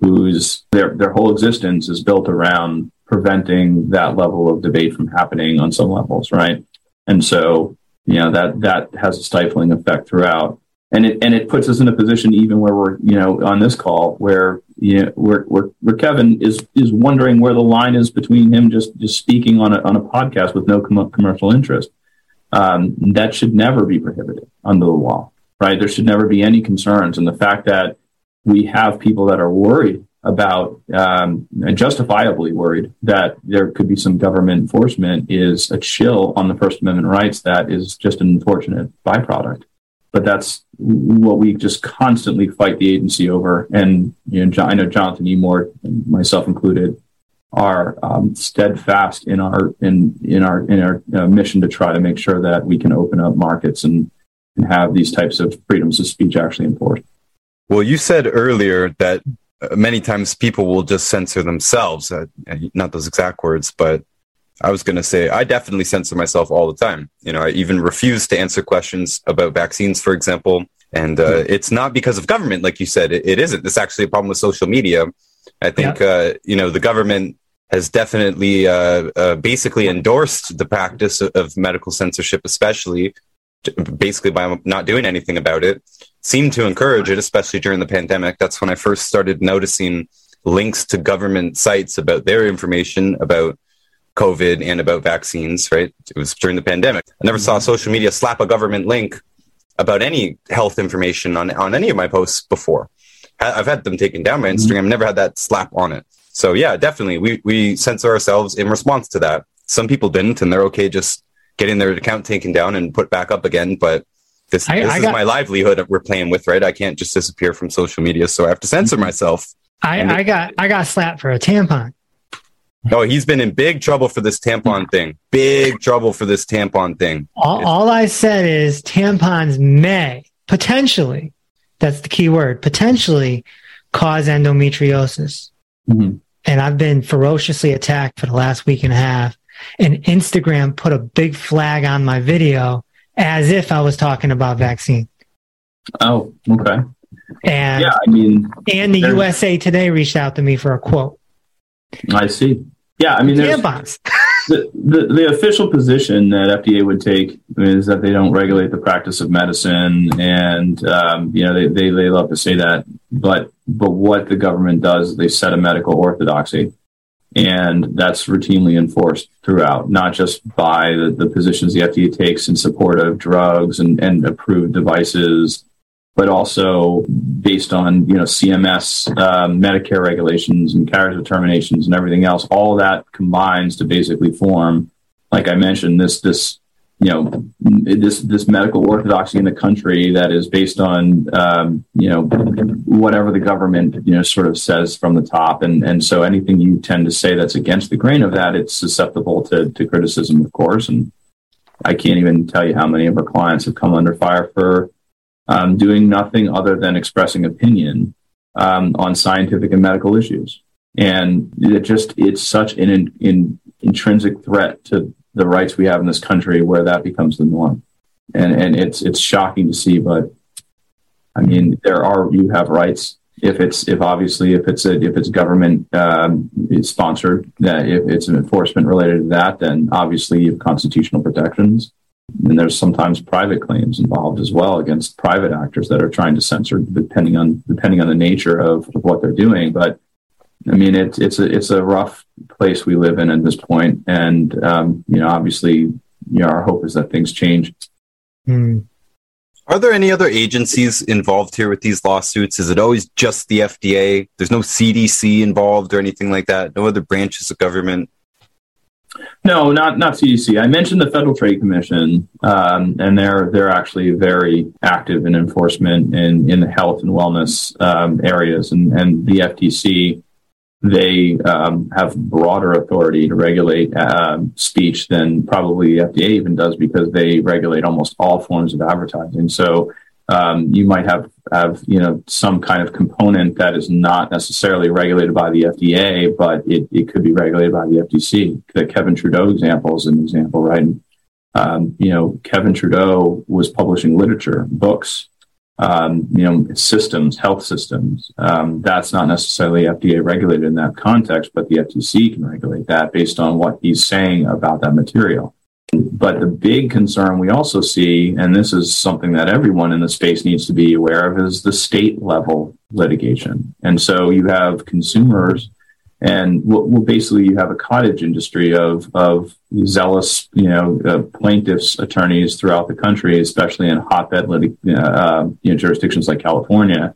whose their their whole existence is built around preventing that level of debate from happening on some levels, right? And so, you know, that that has a stifling effect throughout. And it and it puts us in a position even where we're, you know, on this call where you know, where, where, where Kevin is is wondering where the line is between him just just speaking on a on a podcast with no com- commercial interest. Um, that should never be prohibited under the law, right? There should never be any concerns. And the fact that we have people that are worried about, um, justifiably worried that there could be some government enforcement is a chill on the First Amendment rights that is just an unfortunate byproduct. But that's what we just constantly fight the agency over. And you know, I know Jonathan E. Moore, myself included, are um, steadfast in our in in our in our uh, mission to try to make sure that we can open up markets and and have these types of freedoms of speech actually enforced. Well, you said earlier that uh, many times people will just censor themselves. Uh, not those exact words, but I was going to say I definitely censor myself all the time. You know, I even refuse to answer questions about vaccines, for example. And uh, hmm. it's not because of government, like you said. It, it isn't. It's actually a problem with social media. I think yeah. uh, you know the government has definitely uh, uh basically endorsed the practice of medical censorship, especially basically by not doing anything about it seemed to encourage it, especially during the pandemic. That's when I first started noticing links to government sites about their information about COVID and about vaccines, right? It was during the pandemic. I never saw social media slap a government link about any health information on, on any of my posts before. I've had them taken down by mm-hmm. Instagram, never had that slap on it. So yeah, definitely we, we censor ourselves in response to that. Some people didn't, and they're okay just getting their account taken down and put back up again. But this, I, this I is got, my livelihood we're playing with, right? I can't just disappear from social media, so I have to censor myself. I, I got I got slapped for a tampon. Oh, he's been in big trouble for this tampon thing. Big trouble for this tampon thing. All, all I said is tampons may potentially, that's the key word, potentially cause endometriosis. Mm-hmm. And I've been ferociously attacked for the last week and a half. And Instagram put a big flag on my video as if I was talking about vaccine. Oh, okay. And yeah, I mean, and the USA Today reached out to me for a quote. I see. Yeah, I mean, there's, the, the, the official position that FDA would take is that they don't regulate the practice of medicine, and um, you know they, they they love to say that, but but what the government does, is they set a medical orthodoxy, and that's routinely enforced throughout, not just by the, the positions the FDA takes in support of drugs and, and approved devices, but also based on you know CMS, um, Medicare regulations and carrier determinations and everything else. All that combines to basically form, like I mentioned, this this you know this this medical orthodoxy in the country that is based on um, you know whatever the government you know sort of says from the top and and so anything you tend to say that's against the grain of that it's susceptible to, to criticism of course and I can't even tell you how many of our clients have come under fire for um, doing nothing other than expressing opinion um, on scientific and medical issues. And it just it's such an in, in intrinsic threat to the rights we have in this country where that becomes the norm. And and it's it's shocking to see, but I mean there are you have rights. If it's if obviously if it's a if it's government um, sponsored that if it's an enforcement related to that then obviously you have constitutional protections and there's sometimes private claims involved as well against private actors that are trying to censor depending on depending on the nature of, of what they're doing but I mean, it's it's a it's a rough place we live in at this point, and um, you know, obviously, you know, our hope is that things change. Mm. Are there any other agencies involved here with these lawsuits? Is it always just the FDA? There's no CDC involved or anything like that. No other branches of government. No, not not CDC. I mentioned the Federal Trade Commission, um, and they're they're actually very active in enforcement in in the health and wellness um, areas, and and the FTC they um, have broader authority to regulate um, speech than probably the FDA even does because they regulate almost all forms of advertising. So um, you might have have you know some kind of component that is not necessarily regulated by the FDA, but it, it could be regulated by the FTC. The Kevin Trudeau example is an example, right? Um, you know, Kevin Trudeau was publishing literature, books, um, you know, systems, health systems. Um, that's not necessarily FDA regulated in that context, but the FTC can regulate that based on what he's saying about that material. But the big concern we also see, and this is something that everyone in the space needs to be aware of, is the state level litigation. And so you have consumers, and well, basically you have a cottage industry of of zealous, you know, uh, plaintiffs attorneys throughout the country, especially in hotbed litig- uh, you know, jurisdictions like California,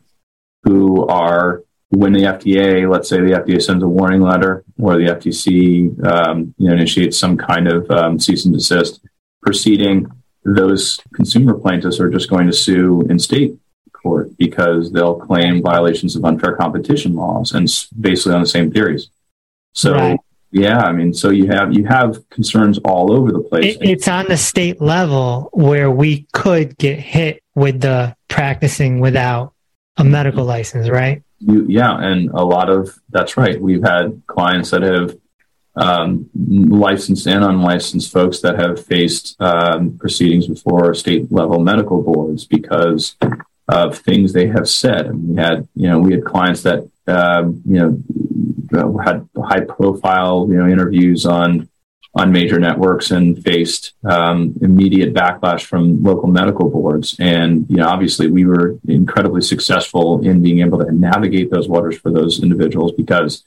who are when the FDA, let's say the FDA sends a warning letter or the FTC, um, you know, initiates some kind of um, cease and desist proceeding, those consumer plaintiffs are just going to sue in state court because they'll claim violations of unfair competition laws and basically on the same theories. So, right. yeah, I mean, so you have you have concerns all over the place. It, it's on the state level where we could get hit with the practicing without a medical license, right? You, yeah, and a lot of that's right. We've had clients that have um, licensed and unlicensed folks that have faced um, proceedings before state level medical boards because of things they have said. And we had, you know, we had clients that, um, you know, had high profile, you know, interviews on on major networks and faced um, immediate backlash from local medical boards. And you know, obviously, we were incredibly successful in being able to navigate those waters for those individuals because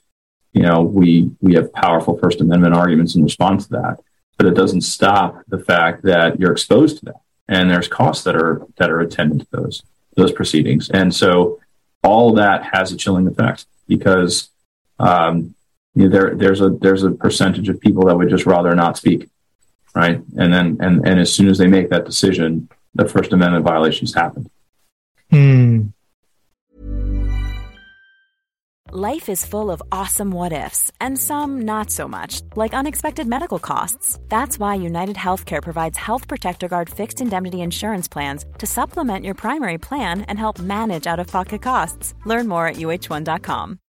you know we we have powerful First Amendment arguments in response to that. But it doesn't stop the fact that you're exposed to that, and there's costs that are that are attendant to those those proceedings. And so all that has a chilling effect because um, you know, there there's a there's a percentage of people that would just rather not speak, right? And then and and as soon as they make that decision, the First Amendment violations happen. Hmm. Life is full of awesome what ifs, and some not so much, like unexpected medical costs. That's why United Healthcare provides Health Protector Guard fixed indemnity insurance plans to supplement your primary plan and help manage out of pocket costs. Learn more at uh1.com.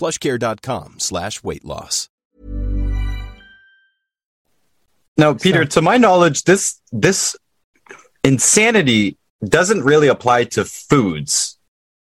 plushcare.com slash weight loss. Now, Peter, to my knowledge, this this insanity doesn't really apply to foods,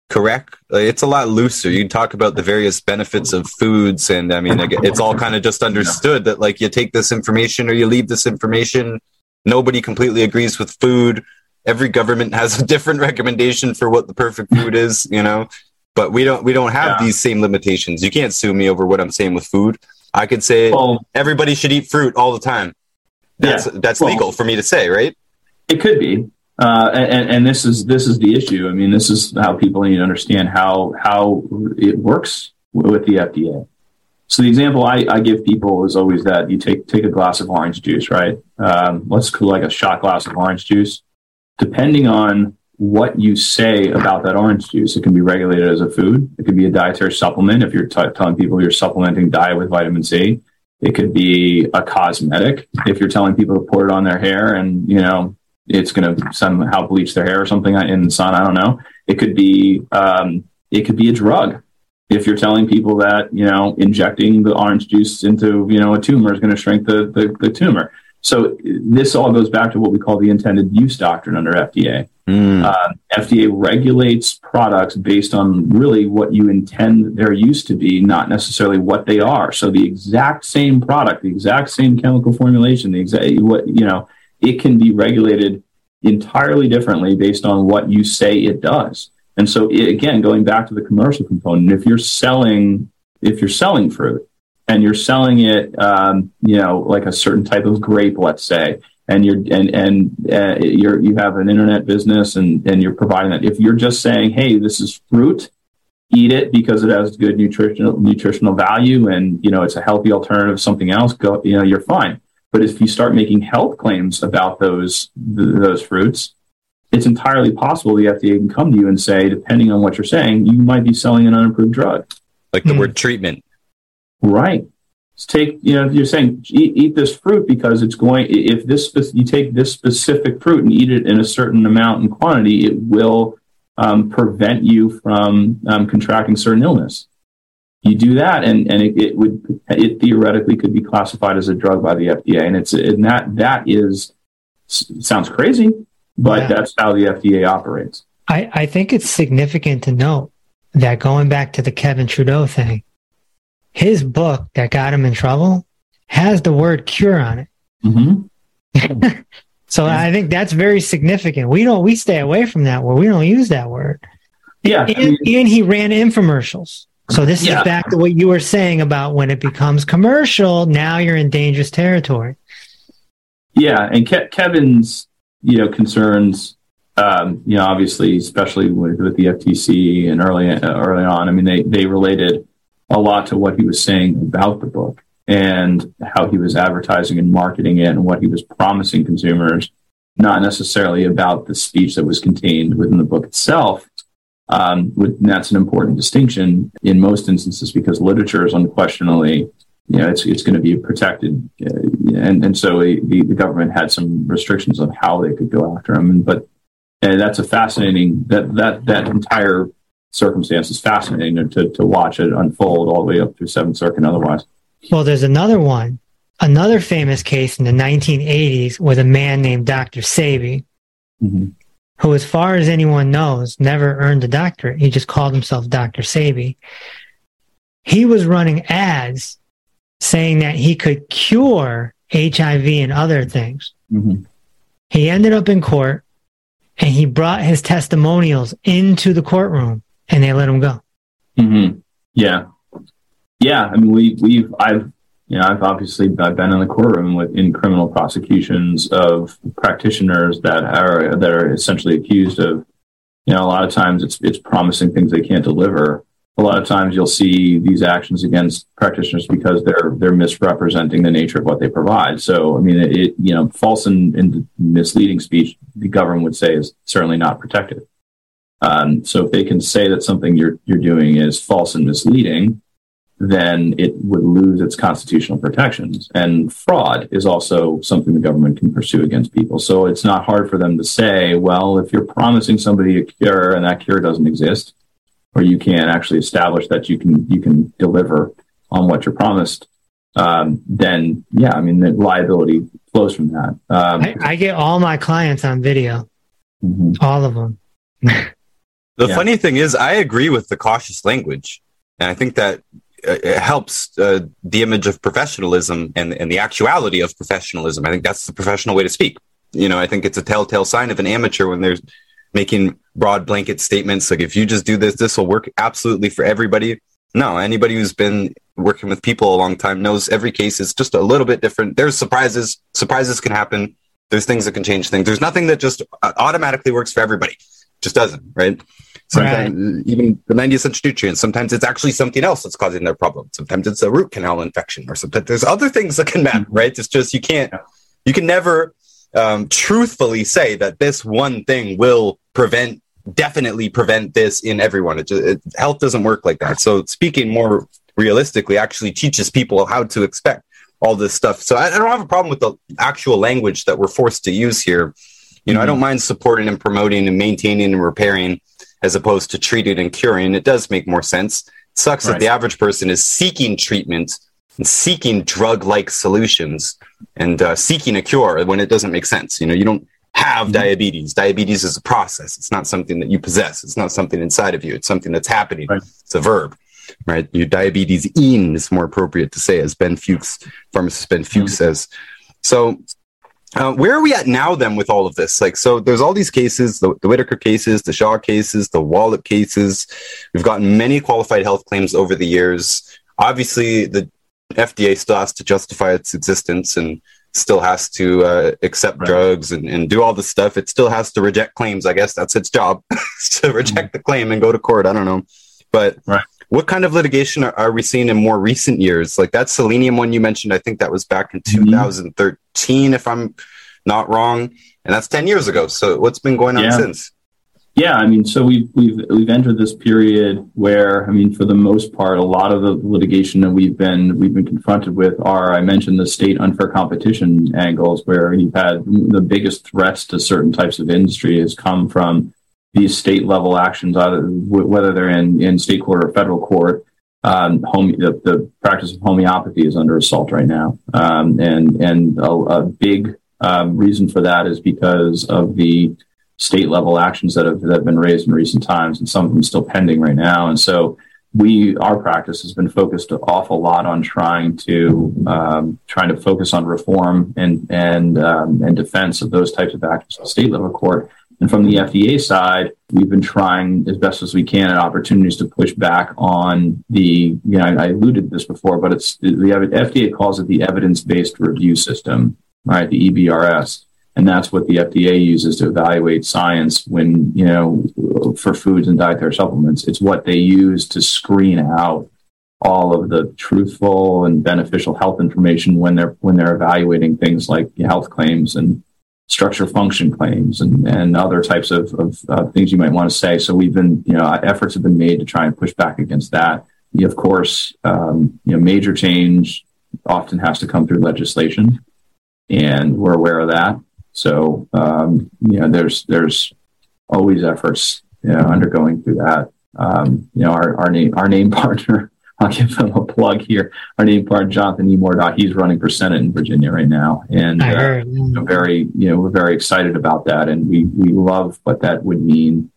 correct? It's a lot looser. You talk about the various benefits of foods, and I mean, it's all kind of just understood that like you take this information or you leave this information. Nobody completely agrees with food. Every government has a <laughs> different recommendation for what the perfect food is, you know. But we don't we don't have yeah. these same limitations. You can't sue me over what I'm saying with food. I could say well, everybody should eat fruit all the time. That's yeah. that's well, legal for me to say, right? It could be, uh, and, and this is this is the issue. I mean, this is how people need to understand how how it works with the FDA. So the example I, I give people is always that you take take a glass of orange juice, right? Um, let's call like a shot glass of orange juice. Depending on what you say about that orange juice, it can be regulated as a food. It could be a dietary supplement if you're t- telling people you're supplementing diet with vitamin C. It could be a cosmetic if you're telling people to pour it on their hair and, you know, it's going to somehow bleach their hair or something in the sun. I don't know. It could be, um, it could be a drug. If you're telling people that, you know, injecting the orange juice into, you know, a tumor is going to shrink the, the, the tumor. So this all goes back to what we call the intended use doctrine under FDA. Mm. Uh, FDA regulates products based on really what you intend their use to be, not necessarily what they are. So the exact same product, the exact same chemical formulation, the exact what you know, it can be regulated entirely differently based on what you say it does. And so it, again, going back to the commercial component, if you're selling if you're selling fruit and you're selling it, um, you know, like a certain type of grape, let's say, and you're and and uh, you're you have an internet business and and you're providing that. If you're just saying, hey, this is fruit, eat it because it has good nutritional nutritional value and you know it's a healthy alternative to something else, go, you know, you're fine. But if you start making health claims about those th- those fruits, it's entirely possible the FDA can come to you and say, depending on what you're saying, you might be selling an unapproved drug. Like the mm. word treatment. Right. Take, you know, you're saying eat, eat, this fruit because it's going, if this, you take this specific fruit and eat it in a certain amount and quantity, it will um, prevent you from um, contracting certain illness. You do that, and, and it, it, would, it theoretically could be classified as a drug by the FDA. And it's, and that, that is, sounds crazy, but yeah. that's how the FDA operates. I, I think it's significant to note that going back to the Kevin Trudeau thing, his book that got him in trouble has the word cure on it. Mm-hmm. <laughs> so yeah. I think that's very significant. We don't, we stay away from that word. We don't use that word. Yeah. And, I mean, and he ran infomercials. So this yeah. is back to what you were saying about when it becomes commercial, now you're in dangerous territory. Yeah. And Ke- Kevin's, you know, concerns um, you know, obviously, especially with, with the FTC and early uh, early on, I mean, they they related a lot to what he was saying about the book and how he was advertising and marketing it and what he was promising consumers, not necessarily about the speech that was contained within the book itself. Um, with, that's an important distinction in most instances because literature is unquestionably, you know, it's, it's going to be protected. Uh, and, and so the, the government had some restrictions on how they could go after him. But and that's a fascinating that that that entire circumstance is fascinating to to watch it unfold all the way up through Seventh Circuit. Otherwise, well, there's another one, another famous case in the 1980s with a man named Dr. Sebi, mm-hmm. who, as far as anyone knows, never earned a doctorate. He just called himself Dr. Sebi. He was running ads saying that he could cure HIV and other things. Mm-hmm. He ended up in court and he brought his testimonials into the courtroom and they let him go. Mm-hmm. Yeah. Yeah. I mean, we, we've, I've, you know, I've obviously I've been in the courtroom with in criminal prosecutions of practitioners that are that are essentially accused of, you know, a lot of times it's it's promising things they can't deliver, a lot of times you'll see these actions against practitioners because they're they're misrepresenting the nature of what they provide. So, I mean, it you know, false and, and misleading speech, the government would say is certainly not protected. Um, so, if they can say that something you're you're doing is false and misleading, then it would lose its constitutional protections. And fraud is also something the government can pursue against people. So, it's not hard for them to say, well, if you're promising somebody a cure and that cure doesn't exist or you can't actually establish that you can you can deliver on what you're promised, um, then yeah, I mean the liability flows from that. Um, I, I, get all my clients on video, mm-hmm. all of them. <laughs> the yeah. funny thing is, I agree with the cautious language, and I think that uh, it helps uh, the image of professionalism and, and the actuality of professionalism. I think that's the professional way to speak. You know, I think it's a telltale sign of an amateur when there's making broad blanket statements like if you just do this this will work absolutely for everybody. No anybody who's been working with people a long time knows every case is just a little bit different. There's surprises. Surprises can happen. There's things that can change things. There's nothing that just automatically works for everybody. Just doesn't right sometimes right. even the 90 essential nutrients sometimes it's actually something else that's causing their problem sometimes it's a root canal infection or something there's other things that can matter right it's just you can't you can never um, truthfully say that this one thing will prevent definitely prevent this in everyone. It, just, it, health doesn't work like that. So speaking more realistically actually teaches people how to expect all this stuff. So I, I, don't have a problem with the actual language that we're forced to use here. You know, mm-hmm. I don't mind supporting and promoting and maintaining and repairing as opposed to treating and curing. It does make more sense. It sucks right. that the average person is seeking treatment and seeking drug-like solutions and uh, seeking a cure when it doesn't make sense. You know, you don't have mm-hmm. diabetes. Diabetes is a process. It's not something that you possess. It's not something inside of you. It's something that's happening. Right. It's a verb, right? Your diabetes in is more appropriate to say, as Ben Fuchs, pharmacist Ben Fuchs mm-hmm. says. So, uh, where are we at now then with all of this? Like, so there's all these cases, the, the Whitaker cases, the Shaw cases, the Wallop cases. We've gotten many qualified health claims over the years. Obviously, the FDA still has to justify its existence and still has to uh, accept right. drugs and, and do all the stuff. It still has to reject claims. I guess that's its job <laughs> to reject mm-hmm. the claim and go to court. I don't know. But right. what kind of litigation are, are, we seeing in more recent years? Like that selenium one you mentioned, I think that was back in mm-hmm. 2013, if I'm not wrong. And that's 10 years ago. So what's been going on yeah. since? Yeah, I mean, so we've we've we've entered this period where, I mean, for the most part, a lot of the litigation that we've been we've been confronted with are, I mentioned, the state unfair competition angles, where you've had the biggest threats to certain types of industry has come from these state level actions, either whether they're in in state court or federal court. Um, home, the, the practice of homeopathy is under assault right now, um, and and a, a big um, reason for that is because of the state level actions that have, that have been raised in recent times, and some of them still pending right now. And so we, our practice has been focused an awful lot on trying to um, trying to focus on reform and and um, and defense of those types of actions at state level court. And from the FDA side, we've been trying as best as we can at opportunities to push back on the, you know, I, I alluded to this before, but it's the FDA calls it the evidence based review system, right? The EBRS and that's what the FDA uses to evaluate science when you know for foods and dietary supplements. It's what they use to screen out all of the truthful and beneficial health information when they're when they're evaluating things like health claims and structure function claims and, and other types of, of uh, things you might want to say. So we've been, you know, efforts have been made to try and push back against that. Of course, um, you know, major change often has to come through legislation, and we're aware of that. So um, you know, there's there's always efforts you know, undergoing through that. Um, you know, our, our name our name <laughs> partner. I'll give them a plug here. Our name partner, Jonathan E. Mordock, he's running for Senate in Virginia right now, and uh, very you know we're very excited about that, and we we love what that would mean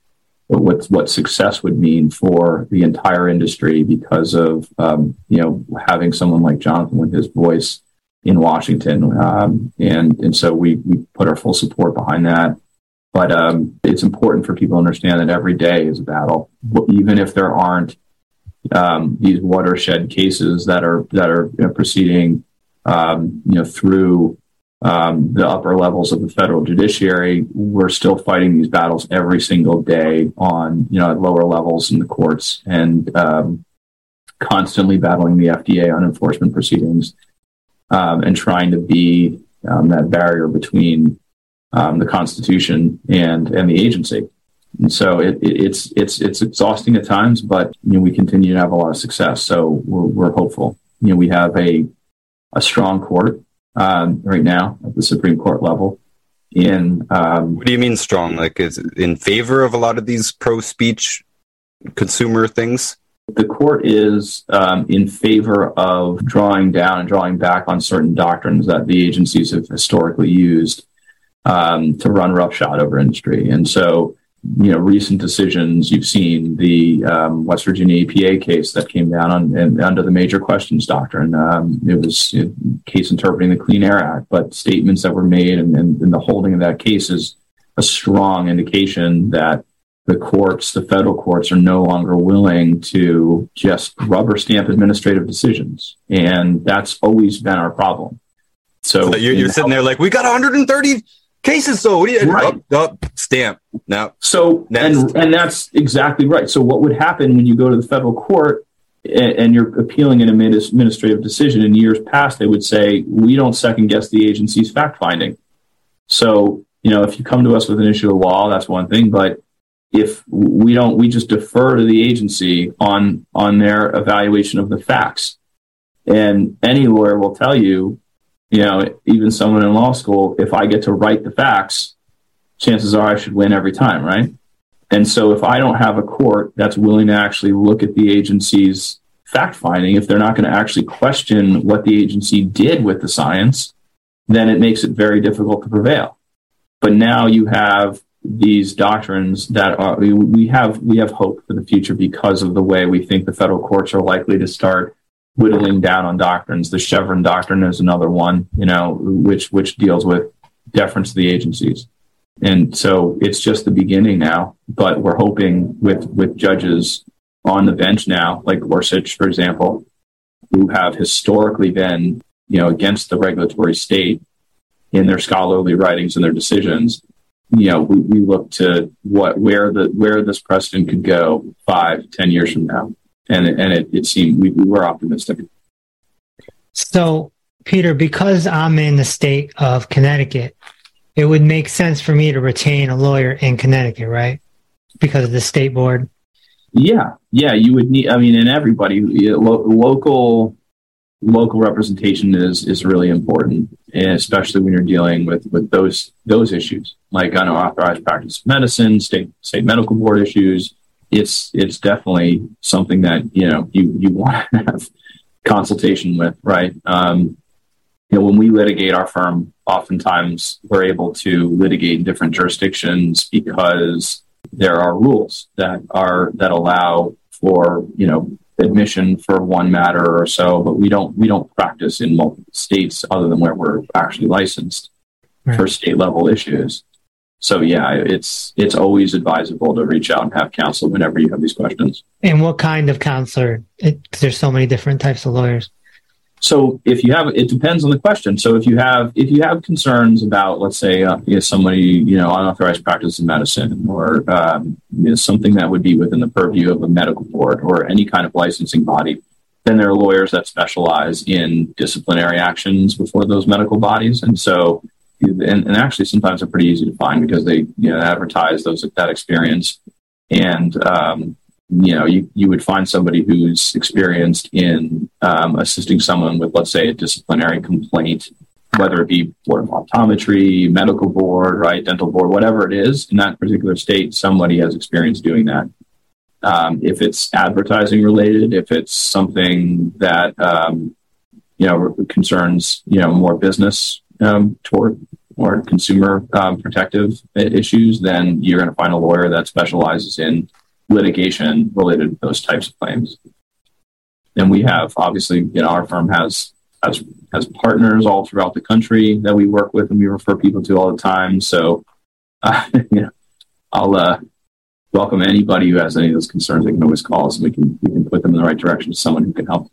what what success would mean for the entire industry because of um, you know having someone like Jonathan with his voice in Washington, um, and and so we we put our full support behind that. But um, it's important for people to understand that every day is a battle, even if there aren't um, these watershed cases that are that are you know, proceeding, um, you know, through um, the upper levels of the federal judiciary. We're still fighting these battles every single day on you know at lower levels in the courts and um, constantly battling the FDA on enforcement proceedings um, and trying to be um, that barrier between the Constitution and and the agency. And so it, it, it's it's it's exhausting at times, but you know we continue to have a lot of success. So we're, we're hopeful. You know we have a a strong court um, right now at the Supreme Court level. In um, what do you mean strong? Like is in favor of a lot of these pro speech consumer things? the court is um, in favor of drawing down and drawing back on certain doctrines that the agencies have historically used um, to run roughshod over industry. And so, you know, recent decisions you've seen the um, West Virginia EPA case that came down on, and, under the major questions doctrine. Um, it was a case interpreting the Clean Air Act, but statements that were made and, and, and the holding of that case is a strong indication that the courts, the federal courts, are no longer willing to just rubber stamp administrative decisions. And that's always been our problem. So, so you're, you're sitting there like, we got 130 cases. So what do you right. up, up, stamp now? So, next. and, and that's exactly right. So what would happen when you go to the federal court and, and you're appealing an administrative decision in years past, they would say, we don't second guess the agency's fact finding. So, you know, if you come to us with an issue of law, that's one thing, but if we don't we just defer to the agency on on their evaluation of the facts and any lawyer will tell you you know even someone in law school if i get to write the facts chances are i should win every time right? And so if i don't have a court that's willing to actually look at the agency's fact finding if they're not going to actually question what the agency did with the science then it makes it very difficult to prevail. But now you have these doctrines that are we have we have hope for the future because of the way we think the federal courts are likely to start whittling down on doctrines. The Chevron doctrine is another one, you know, which which deals with deference to the agencies. And so it's just the beginning now, but we're hoping with with judges on the bench now, like Gorsuch, for example, who have historically been, you know, against the regulatory state in their scholarly writings and their decisions, you know, we, we look to what where the where this precedent could go five, ten years from now, and and it, it seemed we, we were optimistic. So, Peter, because I'm in the state of Connecticut, it would make sense for me to retain a lawyer in Connecticut, right? Because of the state board. Yeah, yeah, you would need. I mean, and everybody, lo- local local representation is is really important, and especially when you're dealing with with those those issues like unauthorized practice of medicine, state state medical board issues. It's it's definitely something that you know you you want to <laughs> have consultation with, right? Um, you know, when we litigate our firm, oftentimes we're able to litigate in different jurisdictions because there are rules that are that allow for you know admission for one matter or so, but we don't we don't practice in multiple states other than where we're actually licensed right. for state level issues. So yeah, it's it's always advisable to reach out and have counsel whenever you have these questions. And what kind of counselor? It, there's so many different types of lawyers. So if you have, it depends on the question. So if you have, if you have concerns about, let's say, uh, if somebody, you know, unauthorized practice of medicine or um, you know, something that would be within the purview of a medical board or any kind of licensing body, then there are lawyers that specialize in disciplinary actions before those medical bodies. And so, and, and actually sometimes they're pretty easy to find because they, you know, advertise those, that experience. And, um, you know, you, you would find somebody who's experienced in um, assisting someone with, let's say, a disciplinary complaint, whether it be board of optometry, medical board, right, dental board, whatever it is in that particular state, somebody has experience doing that. Um, if it's advertising related, if it's something that um, you know concerns you know more business um, toward or consumer um, protective issues, then you're going to find a lawyer that specializes in litigation related to those types of claims. And we have obviously, you know, our firm has has has partners all throughout the country that we work with and we refer people to all the time. So, uh, <laughs> you know, I'll uh, welcome anybody who has any of those concerns. They can always call us and we can we can put them in the right direction to someone who can help.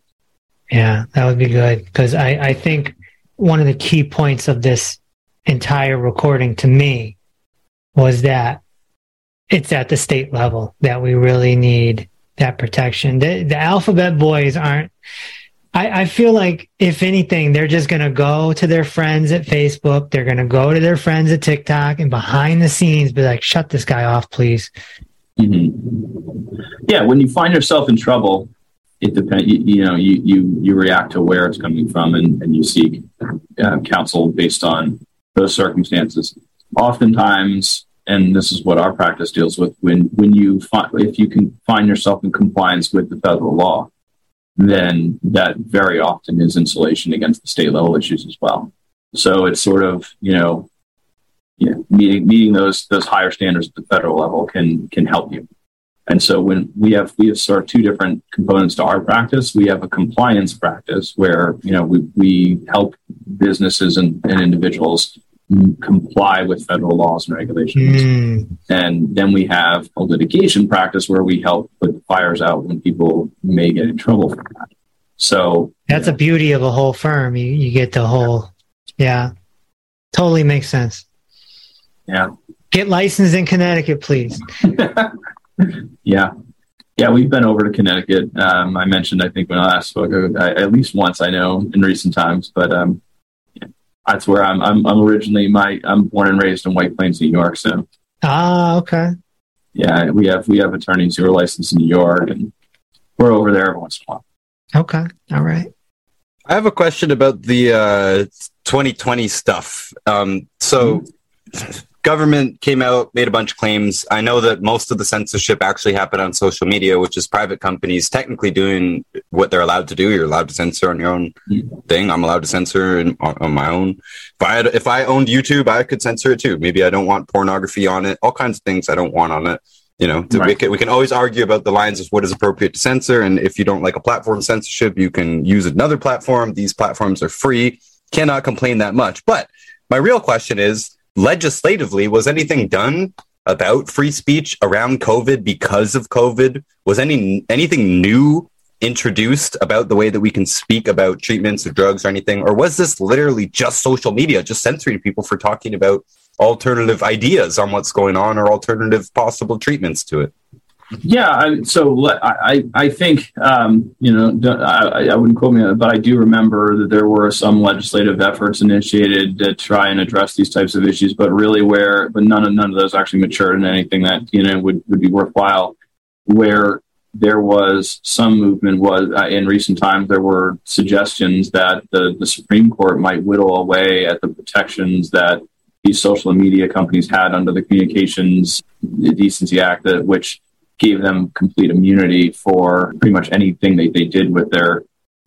Yeah, that would be good because I I think one of the key points of this entire recording to me was that it's at the state level that we really need that protection. The, the alphabet boys aren't. I, I feel like if anything, they're just going to go to their friends at Facebook. They're going to go to their friends at TikTok and behind the scenes be like, "Shut this guy off, please." Mm-hmm. Yeah, when you find yourself in trouble, it depends. You, you, know, you, you you react to where it's coming from, and, and you seek uh, counsel based on those circumstances. Oftentimes, and this is what our practice deals with when when you find if you can find yourself in compliance with the federal law then that very often is insulation against the state level issues as well. So it's sort of you know you know, meeting meeting those those higher standards at the federal level can can help you. And so when we have we have sort of two different components to our practice. We have a compliance practice where you know we, we help businesses and, and individuals comply with federal laws and regulations. Mm. And then we have a litigation practice where we help put the fires out when people may get in trouble for that. So that's a beauty of a whole firm. You you get the whole yeah. Totally makes sense. Yeah. Get licensed in Connecticut, please. <laughs> yeah. Yeah, we've been over to Connecticut. Um, I mentioned, I think, when I last spoke, I, at least once I know in recent times, but um, that's where I'm, I'm. I'm originally my. I'm born and raised in White Plains, New York. So. Ah, okay. Yeah, we have we have attorneys who are licensed in New York, and we're over there every once in a while. Okay. All right. I have a question about the uh, 2020 stuff. Um, so, mm-hmm government came out, made a bunch of claims. I know that most of the censorship actually happened on social media, which is private companies technically doing what they're allowed to do. You're allowed to censor on your own thing. I'm allowed to censor in, on, on, my own. If I had, if I owned YouTube, I could censor it too. Maybe I don't want pornography on it. All kinds of things I don't want on it. You know, right. we, can, we can always argue about the lines of what is appropriate to censor. And if you don't like a platform censorship, you can use another platform. These platforms are free. Cannot complain that much. But my real question is legislatively, was anything done about free speech around COVID because of COVID? Was any anything new introduced about the way that we can speak about treatments or drugs or anything? Or was this literally just social media, just censoring people for talking about alternative ideas on what's going on or alternative possible treatments to it? Yeah, I, so I, I think um, you know I, I wouldn't quote me, but I do remember that there were some legislative efforts initiated to try and address these types of issues, but really where but none of none of those actually matured in anything that you know would, would be worthwhile. Where there was some movement was uh, in recent times there were suggestions that the, the Supreme Court might whittle away at the protections that these social media companies had under the Communications Decency Act, that which gave them complete immunity for pretty much anything they, they did with their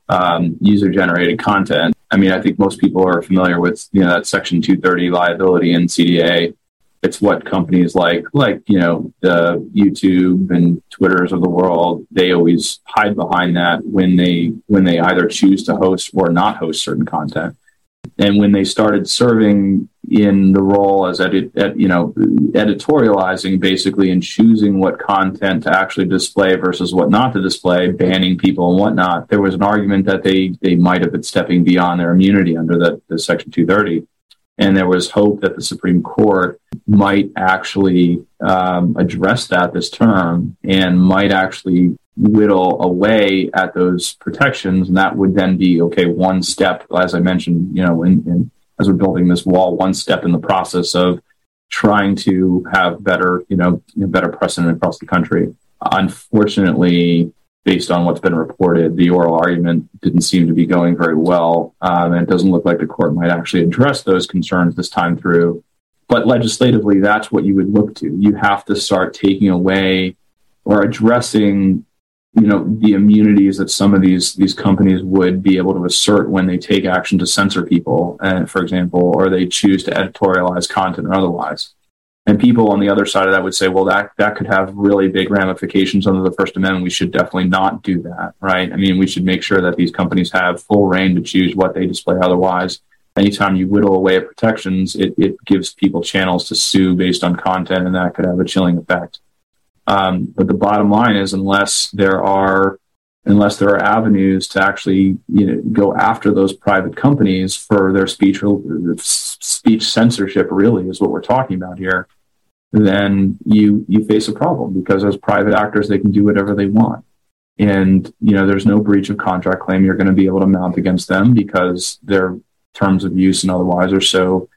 um, user generated content. I mean, I think most people are familiar with you know that Section 230 liability in CDA. It's what companies like like you know the YouTube and Twitters of the world they always hide behind that when they when they either choose to host or not host certain content. And when they started serving in the role as edit, ed, you know editorializing basically and choosing what content to actually display versus what not to display, banning people and whatnot, there was an argument that they they might have been stepping beyond their immunity under the, the Section 230. And there was hope that the Supreme Court might actually um, address that this term and might actually whittle away at those protections. And that would then be, okay, one step, as I mentioned, you know, in, in as we're building this wall, one step in the process of trying to have better, you know, better precedent across the country. Unfortunately, based on what's been reported, the oral argument didn't seem to be going very well, um, and it doesn't look like the court might actually address those concerns this time through. But legislatively, that's what you would look to. You have to start taking away or addressing you know the immunities that some of these these companies would be able to assert when they take action to censor people, uh, for example, or they choose to editorialize content or otherwise. And people on the other side of that would say, well, that that could have really big ramifications under the First Amendment. We should definitely not do that, right? I mean, we should make sure that these companies have full rein to choose what they display. Otherwise, anytime you whittle away at protections, it, it gives people channels to sue based on content, and that could have a chilling effect. Um, but the bottom line is, unless there are unless there are avenues to actually you know go after those private companies for their speech speech censorship, really is what we're talking about here. Then you you face a problem because as private actors, they can do whatever they want, and you know there's no breach of contract claim you're going to be able to mount against them because their terms of use and otherwise are so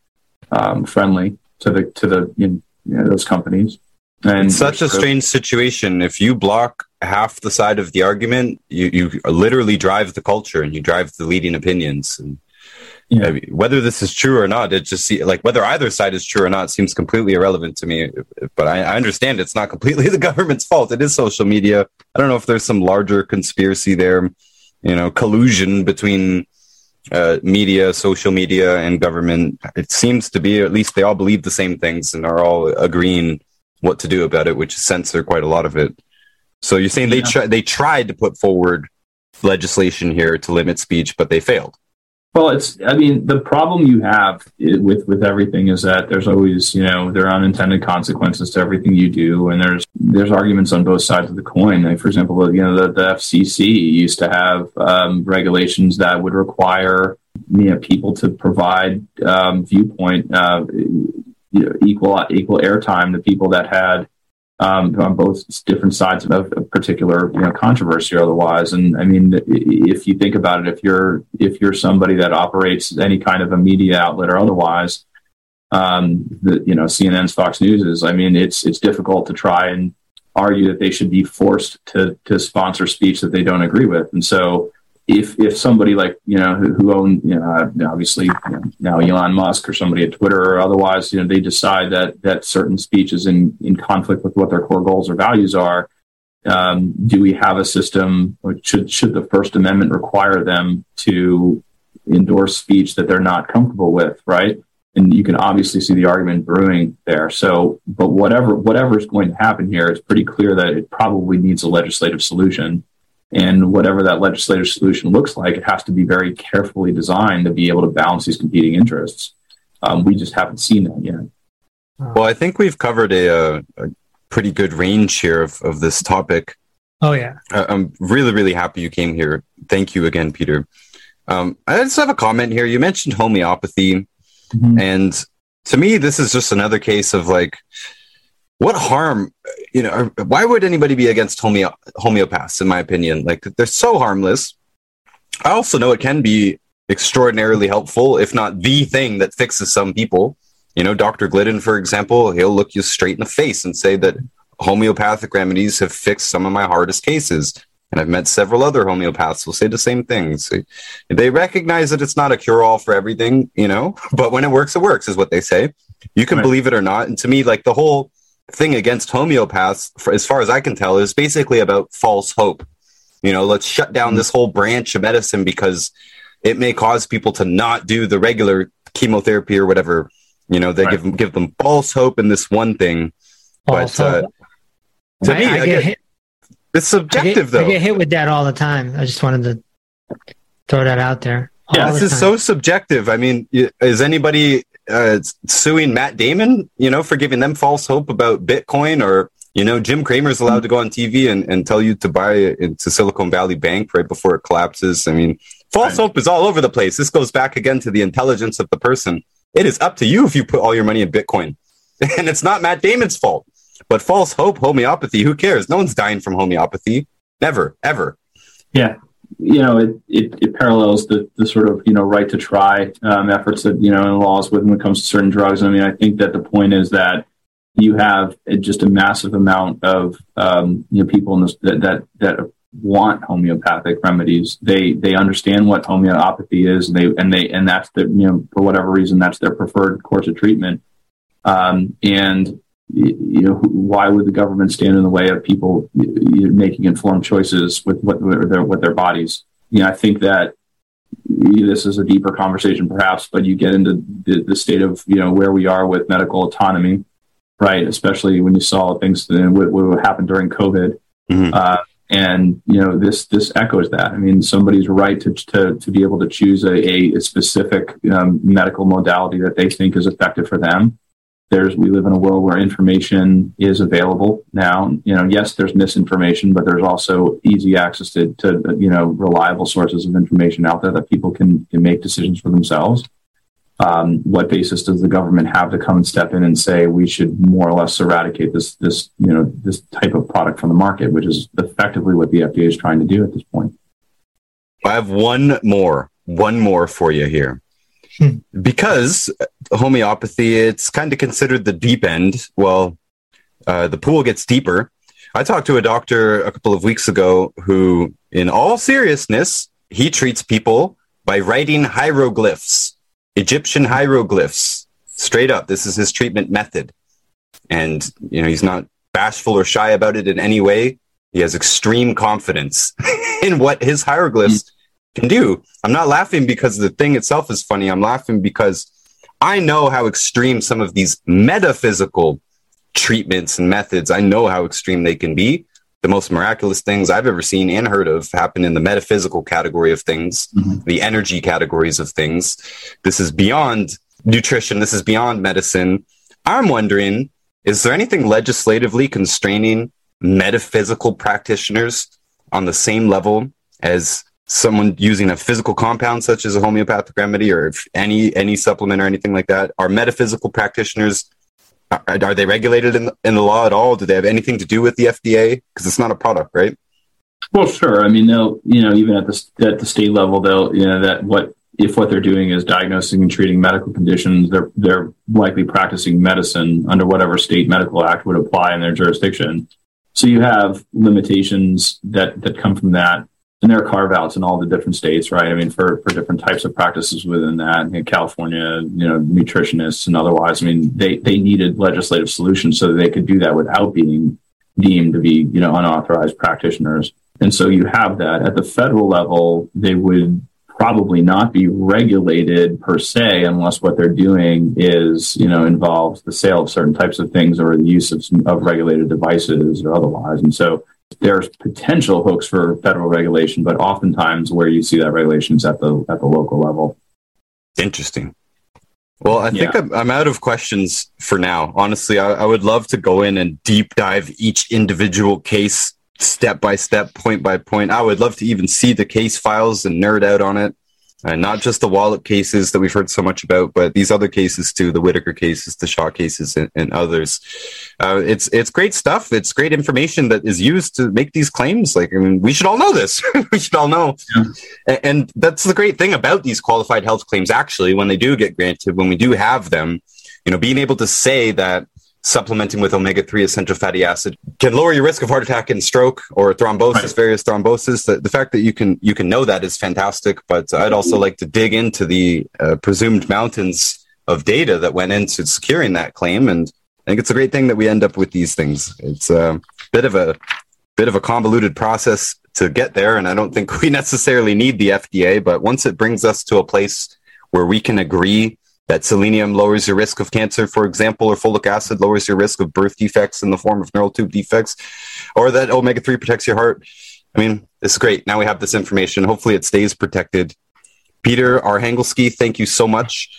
um, friendly to the to the you know, those companies. And it's such a strange situation. If you block half the side of the argument, you, you literally drive the culture and you drive the leading opinions. And yeah. I mean, whether this is true or not, it just see, like whether either side is true or not seems completely irrelevant to me. But I, I understand it's not completely <laughs> the government's fault. It is social media. I don't know if there's some larger conspiracy there, you know, collusion between uh, media, social media, and government. It seems to be, at least they all believe the same things and are all agreeing what to do about it, which censor quite a lot of it. So you're saying yeah. they they tried to put forward legislation here to limit speech, but they failed. Well, it's I mean the problem you have with with everything is that there's always you know there are unintended consequences to everything you do, and there's there's arguments on both sides of the coin. Like for example, you know the, the FCC used to have um, regulations that would require you know people to provide um, viewpoint uh, you know, equal equal airtime to people that had um, on both different sides of a particular you know controversy or otherwise. And I mean, if you think about it, if you're if you're somebody that operates any kind of a media outlet or otherwise, um, the, you know, CNN's Fox News is. I mean, it's it's difficult to try and argue that they should be forced to to sponsor speech that they don't agree with, and so if if somebody like you know who, who own you know obviously you know, now Elon Musk or somebody at Twitter or otherwise you know they decide that that certain speech is in in conflict with what their core goals or values are um, do we have a system should should the First Amendment require them to endorse speech that they're not comfortable with right? And you can obviously see the argument brewing there. So but whatever whatever is going to happen here it's pretty clear that it probably needs a legislative solution and whatever that legislative solution looks like, it has to be very carefully designed to be able to balance these competing interests. Um, we just haven't seen that yet. Well, I think we've covered a, a, a pretty good range here of, of this topic. Oh yeah. Uh, I'm really, really happy you came here. Thank you again, Peter. Um, I just have a comment here. You mentioned homeopathy, mm-hmm. and to me, this is just another case of like, what harm, you know, why would anybody be against homeo- homeopaths, in my opinion? Like, they're so harmless. I also know it can be extraordinarily helpful, if not the thing that fixes some people. You know, Dr. Glidden, for example, he'll look you straight in the face and say that homeopathic remedies have fixed some of my hardest cases. And I've met several other homeopaths who will say the same things. They recognize that it's not a cure all for everything, you know, <laughs> but when it works, it works, is what they say. You can right. believe it or not. And to me, like the whole thing against homeopaths, for, as far as I can tell, is basically about false hope. You know, let's shut down mm-hmm. this whole branch of medicine because it may cause people to not do the regular chemotherapy or whatever. You know, they right. give give them false hope in this one thing. False but uh, to I, me, I again, hit, it's subjective I get, though. I get hit with that all the time. I just wanted to throw that out there. Yeah, this is so subjective. I mean, is anybody uh, suing Matt Damon, you know, for giving them false hope about Bitcoin or you know, Jim Cramer's allowed to go on TV and, and tell you to buy it into Silicon Valley Bank right before it collapses. I mean, false hope is all over the place. This goes back again to the intelligence of the person. It is up to you if you put all your money in Bitcoin. <laughs> and it's not Matt Damon's fault. But false hope, homeopathy, who cares? No one's dying from homeopathy. Never, ever. Yeah. You know, it, it, it parallels the, the sort of, you know, right to try um, efforts that, you know, in laws when it comes to certain drugs. I mean, I think that the point is that you have just a massive amount of um, you know people in this that, that that want homeopathic remedies. They they understand what homeopathy is, and they and they and that's the you know for whatever reason that's their preferred course of treatment. Um, and you know why would the government stand in the way of people making informed choices with what their with their bodies? You know, I think that this is a deeper conversation perhaps, but you get into the, the state of you know where we are with medical autonomy right? Especially when you saw things that what, what happened during COVID. Mm-hmm. Uh, and you know this this echoes that. I mean, somebody's right to to, to be able to choose a, a specific um, medical modality that they think is effective for them. There's we live in a world where information is available now. You know, yes, there's misinformation, but there's also easy access to, to you know reliable sources of information out there that people can can make decisions for themselves um, what basis does the government have to come and step in and say we should more or less eradicate this this you know this type of product from the market, which is effectively what the FDA is trying to do at this point. I have one more, one more for you here. Hmm. Because homeopathy, it's kind of considered the deep end. Well, uh, the pool gets deeper. I talked to a doctor a couple of weeks ago who, in all seriousness, he treats people by writing hieroglyphs Egyptian hieroglyphs. Straight up, this is his treatment method. And, you know, he's not bashful or shy about it in any way. He has extreme confidence <laughs> in what his hieroglyphs can do. I'm not laughing because the thing itself is funny. I'm laughing because I know how extreme some of these metaphysical treatments and methods, I know how extreme they can be the most miraculous things I've ever seen and heard of happen in the metaphysical category of things, mm-hmm. the energy categories of things. This is beyond nutrition. This is beyond medicine. I'm wondering, is there anything legislatively constraining metaphysical practitioners on the same level as someone using a physical compound such as a homeopathic remedy or any any supplement or anything like that? Are metaphysical practitioners are, are they regulated in the, in the law at all? Do they have anything to do with the FDA? Because it's not a product, right? Well, sure. I mean, they'll you know even at the at the state level, they'll you know that what if what they're doing is diagnosing and treating medical conditions, they're they're likely practicing medicine under whatever state medical act would apply in their jurisdiction. So you have limitations that that come from that and there are carve outs in all the different states, right? I mean, for, for different types of practices within that, in California, you know, nutritionists and otherwise, I mean, they, they needed legislative solutions so that they could do that without being deemed to be, you know, unauthorized practitioners. And so you have that at the federal level, they would probably not be regulated per se unless what they're doing is, you know, involves the sale of certain types of things or the use of, of regulated devices or otherwise. And so there's potential hooks for federal regulation, but oftentimes where you see that regulation is at the at the local level. Interesting. Well, I think yeah. I'm, I'm, out of questions for now. Honestly, I, I, would love to go in and deep dive each individual case step by step, point by point. I would love to even see the case files and nerd out on it. Uh, not just the Wallop cases that we've heard so much about, but these other cases too, the Whitaker cases, the Shaw cases, and, and others. Uh, it's it's great stuff. It's great information that is used to make these claims. Like, I mean, we should all know this. <laughs> we should all know. Yeah. And, and that's the great thing about these qualified health claims. Actually, when they do get granted, when we do have them, you know, being able to say that supplementing with omega-3 essential fatty acid. Can lower your risk of heart attack and stroke or thrombosis right. various thrombosis. The, the, fact that you can you can know that is fantastic but i'd also like to dig into the uh, presumed mountains of data that went into securing that claim and i think it's a great thing that we end up with these things. It's a bit of a bit of a convoluted process to get there and i don't think <laughs> we necessarily need the fda but once it brings us to a place where we can agree that selenium lowers your risk of cancer, for example, or folic acid lowers your risk of birth defects in the form of neural tube defects, or that omega 3 protects your heart. I mean, is great. Now we have this information. Hopefully, it stays protected. Peter Arhangelski, thank you so much.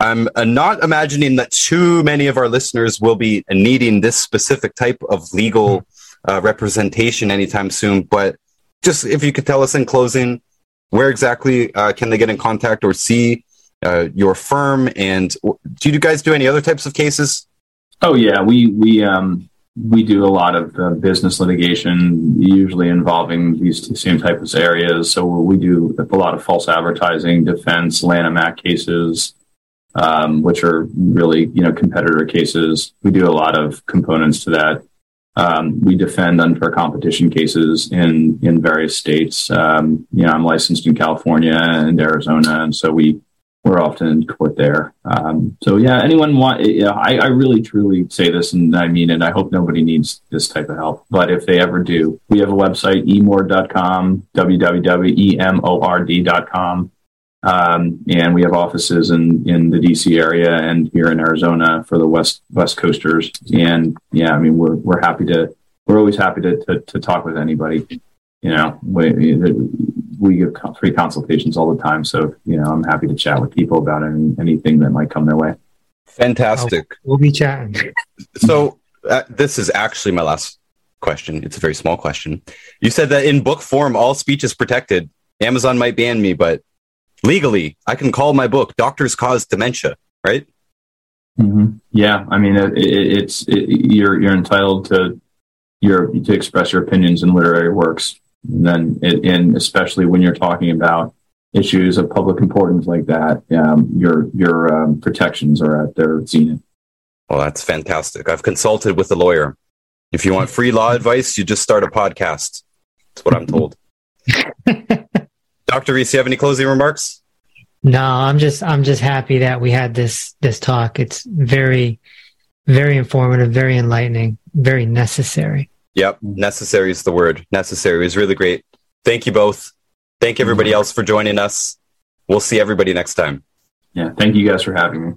I'm uh, not imagining that too many of our listeners will be needing this specific type of legal uh, representation anytime soon, but just if you could tell us in closing, where exactly uh, can they get in contact or see uh, your firm, and do you guys do any other types of cases? Oh yeah, we we um, we do a lot of uh, business litigation, usually involving these same types of areas. So we do a lot of false advertising, defense, Lanham Act cases, um, which are really you know competitor cases. We do a lot of components to that. Um, we defend unfair competition cases in in various states. Um, you know, I'm licensed in California and Arizona, and so we we're often in court there. Um, so yeah, anyone want? Know, I, I really truly say this, and I mean it. I hope nobody needs this type of help, but if they ever do, we have a website emord.com, www.emord.com. Um, and we have offices in, in the DC area and here in Arizona for the West West Coasters. And yeah, I mean we're we're happy to we're always happy to to, to talk with anybody. You know, we, we give free consultations all the time. So, you know, I'm happy to chat with people about any, anything that might come their way. Fantastic. we'll be chatting. so, uh, this is actually my last question. It's a very small question. You said that in book form, all speech is protected. Amazon might ban me, but legally, I can call my book "Doctors Cause Dementia," right? Mm-hmm. Yeah, I mean, it, it, it's it, you're you're entitled to your to express your opinions in literary works. And then, it, and especially when you're talking about issues of public importance like that, um, your your um, protections are at their zenith. Well, that's fantastic. I've consulted with a lawyer. If you want free law advice, you just start a podcast. That's what I'm told. <laughs> Dr. Reese, you have any closing remarks? No, I'm just I'm just happy that we had this this talk. It's very very informative, very enlightening, very necessary. Yep. Mm. Necessary is the word. Necessary is really great. Thank you both. Thank everybody else for joining us. We'll see everybody next time. Yeah. Thank you guys for having me.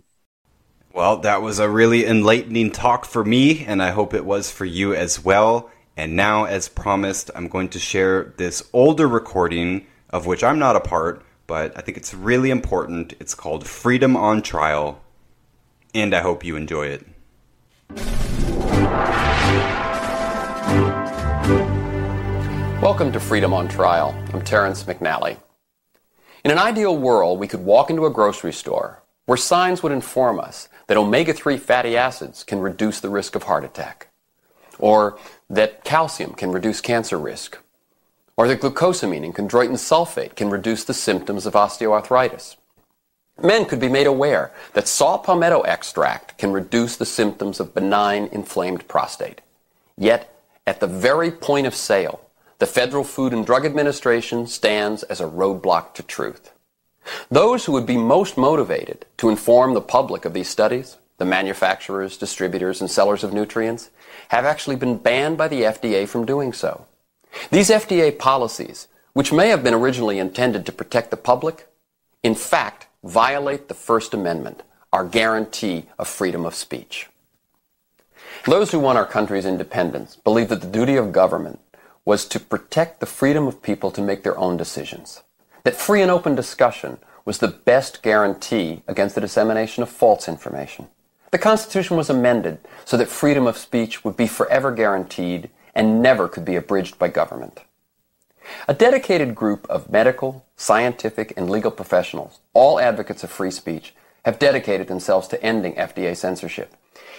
Well, that was a really enlightening talk for me, and I hope it was for you as well. And now, as promised, I'm going to share this older recording of which I'm not a part, but I think it's really important. It's called Freedom on Trial, and I hope you enjoy it. Welcome to Freedom on Trial. I'm Terrence McNally. In an ideal world, we could walk into a grocery store where signs would inform us that omega 3 fatty acids can reduce the risk of heart attack, or that calcium can reduce cancer risk, or that glucosamine and chondroitin sulfate can reduce the symptoms of osteoarthritis. Men could be made aware that saw palmetto extract can reduce the symptoms of benign inflamed prostate. Yet, at the very point of sale, the Federal Food and Drug Administration stands as a roadblock to truth. Those who would be most motivated to inform the public of these studies, the manufacturers, distributors, and sellers of nutrients, have actually been banned by the FDA from doing so. These FDA policies, which may have been originally intended to protect the public, in fact violate the First Amendment, our guarantee of freedom of speech. Those who want our country's independence believe that the duty of government was to protect the freedom of people to make their own decisions. That free and open discussion was the best guarantee against the dissemination of false information. The Constitution was amended so that freedom of speech would be forever guaranteed and never could be abridged by government. A dedicated group of medical, scientific, and legal professionals, all advocates of free speech, have dedicated themselves to ending FDA censorship.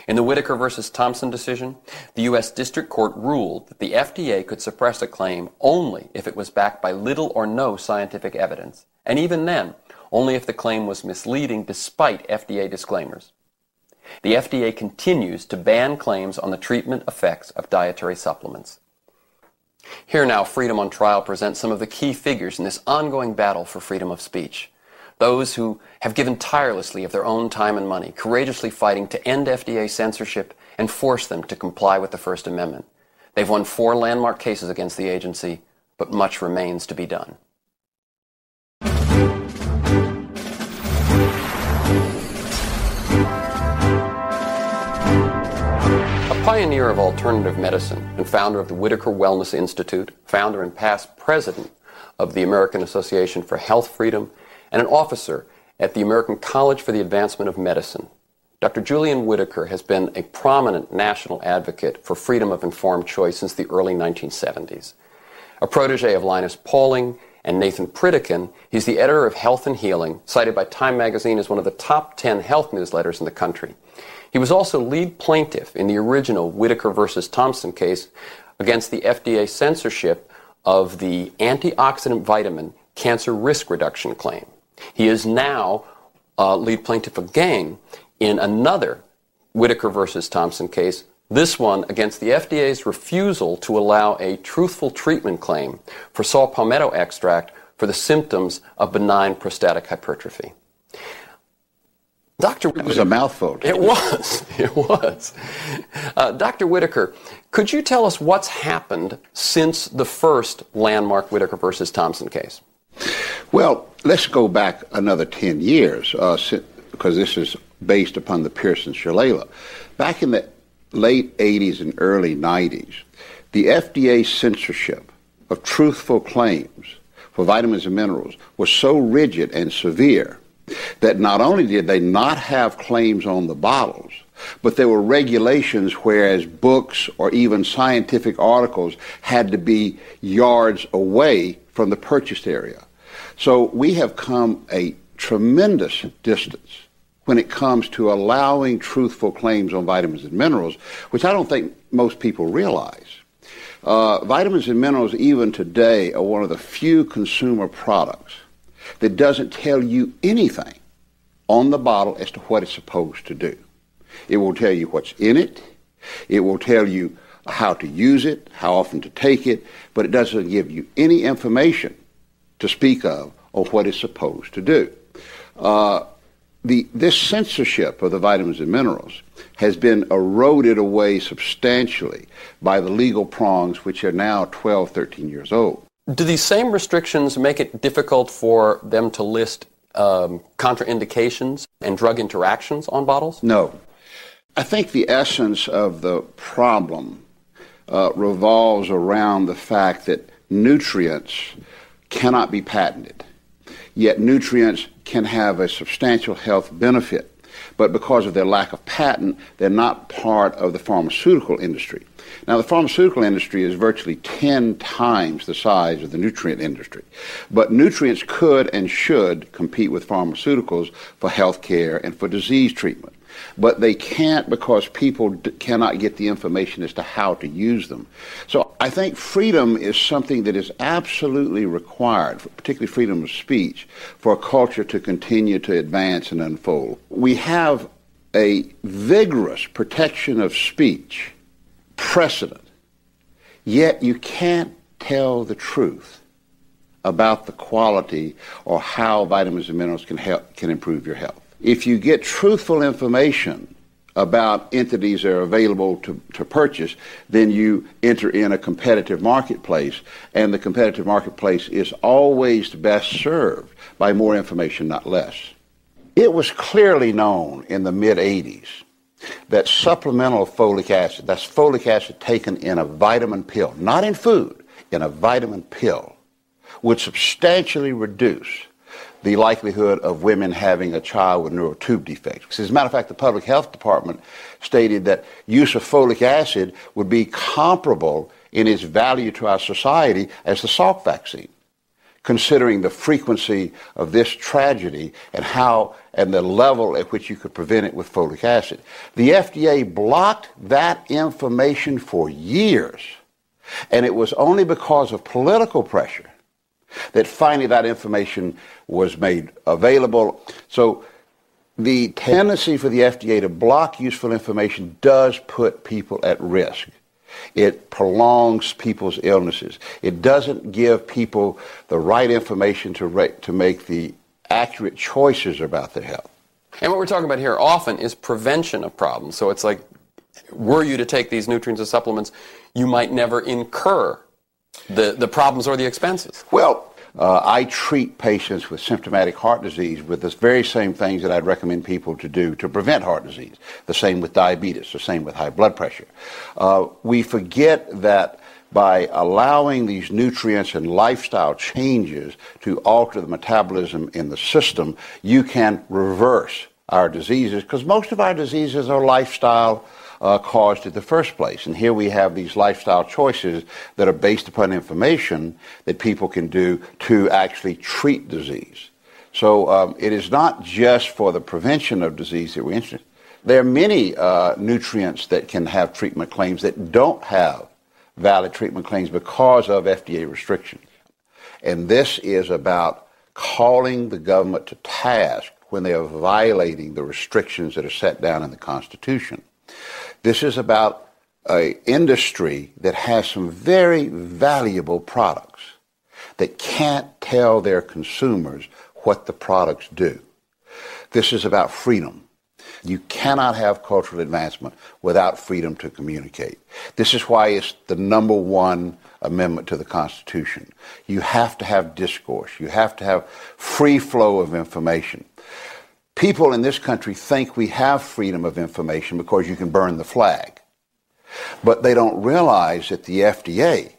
In the Whitaker versus Thompson decision, the U.S. District Court ruled that the FDA could suppress a claim only if it was backed by little or no scientific evidence, and even then, only if the claim was misleading despite FDA disclaimers. The FDA continues to ban claims on the treatment effects of dietary supplements. Here now, Freedom on Trial presents some of the key figures in this ongoing battle for freedom of speech. Those who have given tirelessly of their own time and money, courageously fighting to end FDA censorship and force them to comply with the First Amendment. They've won four landmark cases against the agency, but much remains to be done. A pioneer of alternative medicine and founder of the Whitaker Wellness Institute, founder and past president of the American Association for Health Freedom, and an officer at the American College for the Advancement of Medicine. Dr. Julian Whitaker has been a prominent national advocate for freedom of informed choice since the early 1970s. A protege of Linus Pauling and Nathan Pritikin, he's the editor of Health and Healing, cited by Time magazine as one of the top 10 health newsletters in the country. He was also lead plaintiff in the original Whitaker versus Thompson case against the FDA censorship of the antioxidant vitamin cancer risk reduction claim. He is now uh, lead plaintiff again in another Whitaker versus Thompson case, this one against the FDA's refusal to allow a truthful treatment claim for saw palmetto extract for the symptoms of benign prostatic hypertrophy. Dr. It was a mouthful. It was. <laughs> It was. Uh, Dr. Whitaker, could you tell us what's happened since the first landmark Whitaker versus Thompson case? Well, let's go back another 10 years uh, because this is based upon the Pearson Shalala. Back in the late 80s and early 90s, the FDA censorship of truthful claims for vitamins and minerals was so rigid and severe that not only did they not have claims on the bottles, but there were regulations whereas books or even scientific articles had to be yards away from the purchased area. So we have come a tremendous distance when it comes to allowing truthful claims on vitamins and minerals, which I don't think most people realize. Uh, vitamins and minerals, even today, are one of the few consumer products that doesn't tell you anything on the bottle as to what it's supposed to do. It will tell you what's in it. It will tell you how to use it, how often to take it, but it doesn't give you any information to speak of or what it's supposed to do. Uh, the, this censorship of the vitamins and minerals has been eroded away substantially by the legal prongs, which are now 12, 13 years old. Do these same restrictions make it difficult for them to list um, contraindications and drug interactions on bottles? No. I think the essence of the problem uh, revolves around the fact that nutrients cannot be patented, yet nutrients can have a substantial health benefit. But because of their lack of patent, they're not part of the pharmaceutical industry. Now, the pharmaceutical industry is virtually 10 times the size of the nutrient industry. But nutrients could and should compete with pharmaceuticals for health care and for disease treatment. But they can't because people d- cannot get the information as to how to use them. So I think freedom is something that is absolutely required, particularly freedom of speech, for a culture to continue to advance and unfold. We have a vigorous protection of speech precedent. Yet you can't tell the truth about the quality or how vitamins and minerals can help can improve your health. If you get truthful information about entities that are available to, to purchase, then you enter in a competitive marketplace, and the competitive marketplace is always best served by more information, not less. It was clearly known in the mid 80s that supplemental folic acid, that's folic acid taken in a vitamin pill, not in food, in a vitamin pill, would substantially reduce the likelihood of women having a child with neural tube defects. As a matter of fact, the public health department stated that use of folic acid would be comparable in its value to our society as the Salk vaccine, considering the frequency of this tragedy and how and the level at which you could prevent it with folic acid. The FDA blocked that information for years, and it was only because of political pressure that finally that information was made available. So the tendency for the FDA to block useful information does put people at risk. It prolongs people's illnesses. It doesn't give people the right information to, to make the accurate choices about their health. And what we're talking about here often is prevention of problems. So it's like, were you to take these nutrients and supplements, you might never incur the, the problems or the expenses. Well, uh, I treat patients with symptomatic heart disease with the very same things that I'd recommend people to do to prevent heart disease. The same with diabetes, the same with high blood pressure. Uh, we forget that by allowing these nutrients and lifestyle changes to alter the metabolism in the system, you can reverse our diseases because most of our diseases are lifestyle uh, caused in the first place. And here we have these lifestyle choices that are based upon information that people can do to actually treat disease. So um, it is not just for the prevention of disease that we're interested. There are many uh, nutrients that can have treatment claims that don't have valid treatment claims because of FDA restrictions. And this is about calling the government to task when they are violating the restrictions that are set down in the Constitution. This is about an industry that has some very valuable products that can't tell their consumers what the products do. This is about freedom. You cannot have cultural advancement without freedom to communicate. This is why it's the number one amendment to the Constitution. You have to have discourse. You have to have free flow of information. People in this country think we have freedom of information because you can burn the flag. But they don't realize that the FDA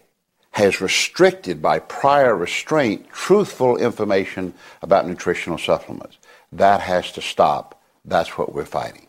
has restricted by prior restraint truthful information about nutritional supplements. That has to stop. That's what we're fighting.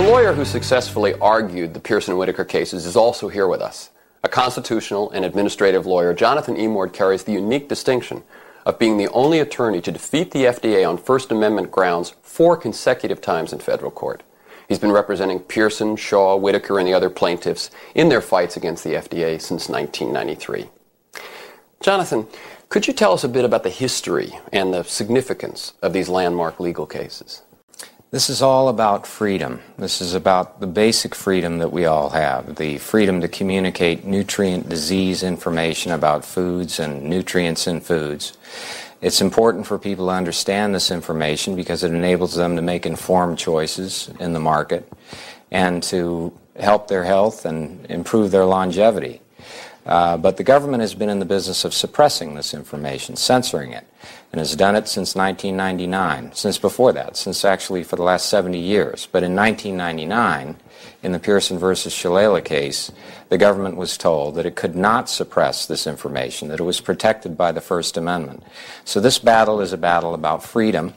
The lawyer who successfully argued the Pearson Whitaker cases is also here with us. A constitutional and administrative lawyer, Jonathan Emord carries the unique distinction of being the only attorney to defeat the FDA on First Amendment grounds four consecutive times in federal court. He's been representing Pearson, Shaw, Whitaker, and the other plaintiffs in their fights against the FDA since 1993. Jonathan, could you tell us a bit about the history and the significance of these landmark legal cases? This is all about freedom. This is about the basic freedom that we all have the freedom to communicate nutrient disease information about foods and nutrients in foods. It's important for people to understand this information because it enables them to make informed choices in the market and to help their health and improve their longevity. Uh, but the government has been in the business of suppressing this information, censoring it, and has done it since 1999, since before that, since actually for the last 70 years. But in 1999, in the Pearson versus Shalala case, the government was told that it could not suppress this information, that it was protected by the First Amendment. So this battle is a battle about freedom,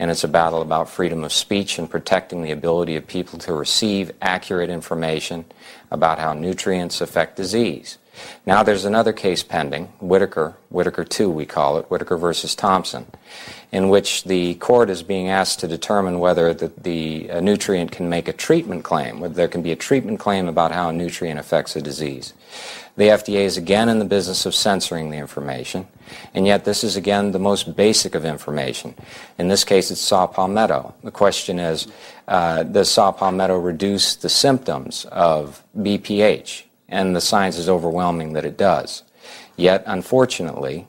and it's a battle about freedom of speech and protecting the ability of people to receive accurate information about how nutrients affect disease. Now there's another case pending, Whitaker, Whitaker 2 we call it, Whitaker versus Thompson, in which the court is being asked to determine whether the, the uh, nutrient can make a treatment claim, whether there can be a treatment claim about how a nutrient affects a disease. The FDA is again in the business of censoring the information, and yet this is again the most basic of information. In this case, it's saw palmetto. The question is, uh, does saw palmetto reduce the symptoms of BPH? And the science is overwhelming that it does. Yet, unfortunately,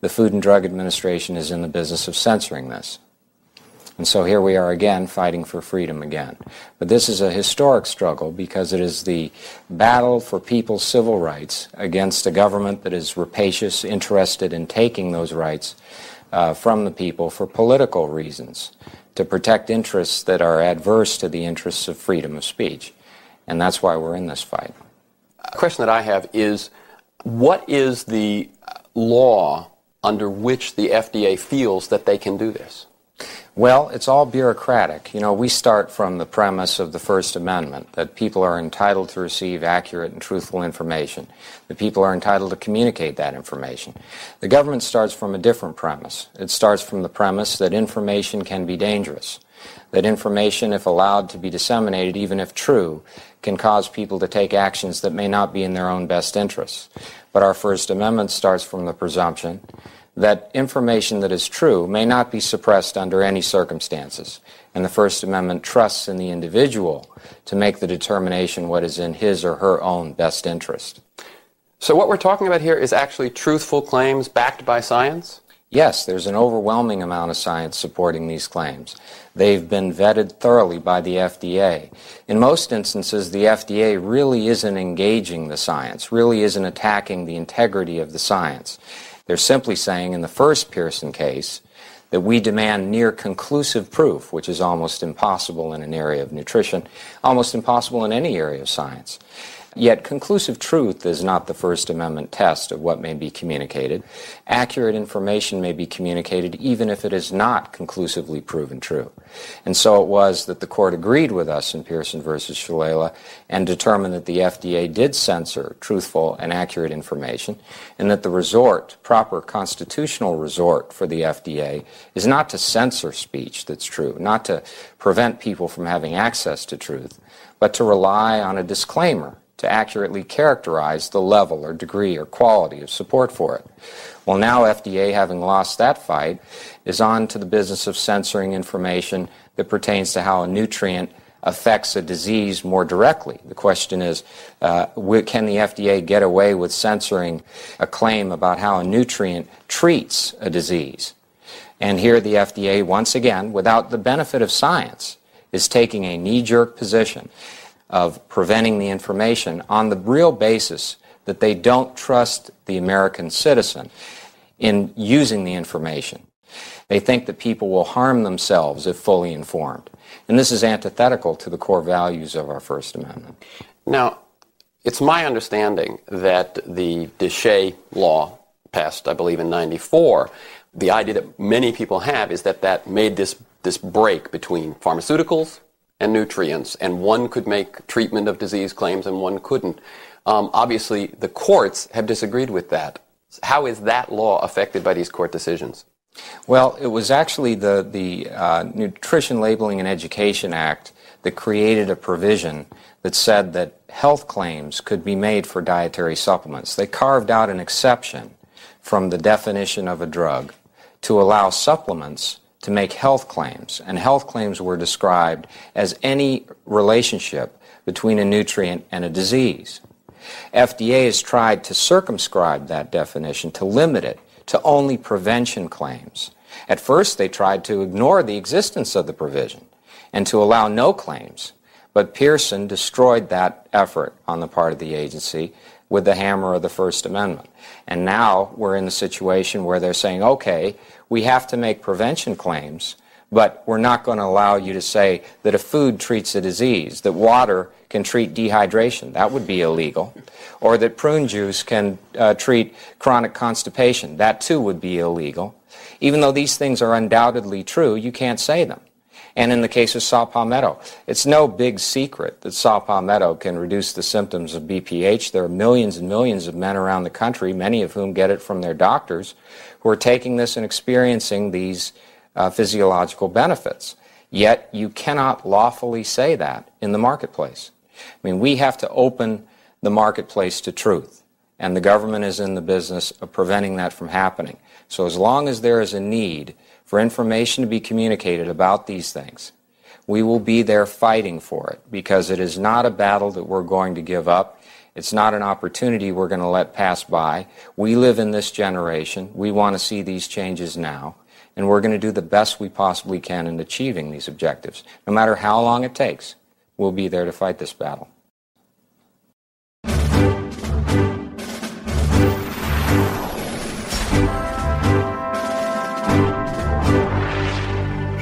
the Food and Drug Administration is in the business of censoring this. And so here we are again fighting for freedom again. But this is a historic struggle because it is the battle for people's civil rights against a government that is rapacious, interested in taking those rights uh, from the people for political reasons, to protect interests that are adverse to the interests of freedom of speech. And that's why we're in this fight question that I have is what is the law under which the FDA feels that they can do this? Well, it's all bureaucratic. You know, we start from the premise of the First Amendment that people are entitled to receive accurate and truthful information, that people are entitled to communicate that information. The government starts from a different premise. It starts from the premise that information can be dangerous, that information, if allowed to be disseminated, even if true, can cause people to take actions that may not be in their own best interests. But our First Amendment starts from the presumption that information that is true may not be suppressed under any circumstances. And the First Amendment trusts in the individual to make the determination what is in his or her own best interest. So, what we're talking about here is actually truthful claims backed by science? Yes, there's an overwhelming amount of science supporting these claims. They've been vetted thoroughly by the FDA. In most instances, the FDA really isn't engaging the science, really isn't attacking the integrity of the science. They're simply saying in the first Pearson case that we demand near conclusive proof, which is almost impossible in an area of nutrition, almost impossible in any area of science. Yet conclusive truth is not the First Amendment test of what may be communicated. Accurate information may be communicated even if it is not conclusively proven true. And so it was that the court agreed with us in Pearson versus Shalala and determined that the FDA did censor truthful and accurate information and that the resort, proper constitutional resort for the FDA is not to censor speech that's true, not to prevent people from having access to truth, but to rely on a disclaimer to accurately characterize the level or degree or quality of support for it. Well, now FDA, having lost that fight, is on to the business of censoring information that pertains to how a nutrient affects a disease more directly. The question is, uh, can the FDA get away with censoring a claim about how a nutrient treats a disease? And here the FDA, once again, without the benefit of science, is taking a knee-jerk position of preventing the information on the real basis that they don't trust the American citizen in using the information. They think that people will harm themselves if fully informed. And this is antithetical to the core values of our First Amendment. Now, it's my understanding that the DSHEA law, passed, I believe, in 94, the idea that many people have is that that made this, this break between pharmaceuticals and nutrients, and one could make treatment of disease claims and one couldn't. Um, obviously, the courts have disagreed with that. How is that law affected by these court decisions? Well, it was actually the, the uh, Nutrition Labeling and Education Act that created a provision that said that health claims could be made for dietary supplements. They carved out an exception from the definition of a drug to allow supplements to make health claims, and health claims were described as any relationship between a nutrient and a disease. FDA has tried to circumscribe that definition, to limit it to only prevention claims. At first, they tried to ignore the existence of the provision and to allow no claims, but Pearson destroyed that effort on the part of the agency with the hammer of the First Amendment. And now we're in the situation where they're saying, okay, we have to make prevention claims, but we're not going to allow you to say that a food treats a disease, that water can treat dehydration. That would be illegal. Or that prune juice can uh, treat chronic constipation. That too would be illegal. Even though these things are undoubtedly true, you can't say them. And in the case of saw palmetto, it's no big secret that saw palmetto can reduce the symptoms of BPH. There are millions and millions of men around the country, many of whom get it from their doctors, who are taking this and experiencing these uh, physiological benefits. Yet you cannot lawfully say that in the marketplace. I mean, we have to open the marketplace to truth, and the government is in the business of preventing that from happening. So as long as there is a need for information to be communicated about these things, we will be there fighting for it because it is not a battle that we're going to give up. It's not an opportunity we're going to let pass by. We live in this generation. We want to see these changes now. And we're going to do the best we possibly can in achieving these objectives. No matter how long it takes, we'll be there to fight this battle.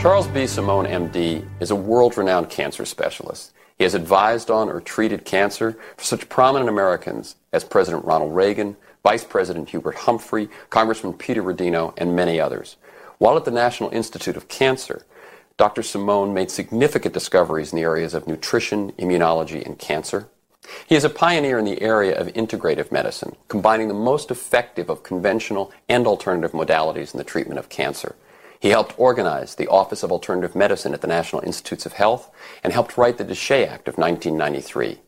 Charles B. Simone, MD, is a world renowned cancer specialist. He has advised on or treated cancer for such prominent Americans as President Ronald Reagan, Vice President Hubert Humphrey, Congressman Peter Rodino, and many others. While at the National Institute of Cancer, Dr. Simone made significant discoveries in the areas of nutrition, immunology, and cancer. He is a pioneer in the area of integrative medicine, combining the most effective of conventional and alternative modalities in the treatment of cancer. He helped organize the Office of Alternative Medicine at the National Institutes of Health and helped write the DSHEA Act of 1993.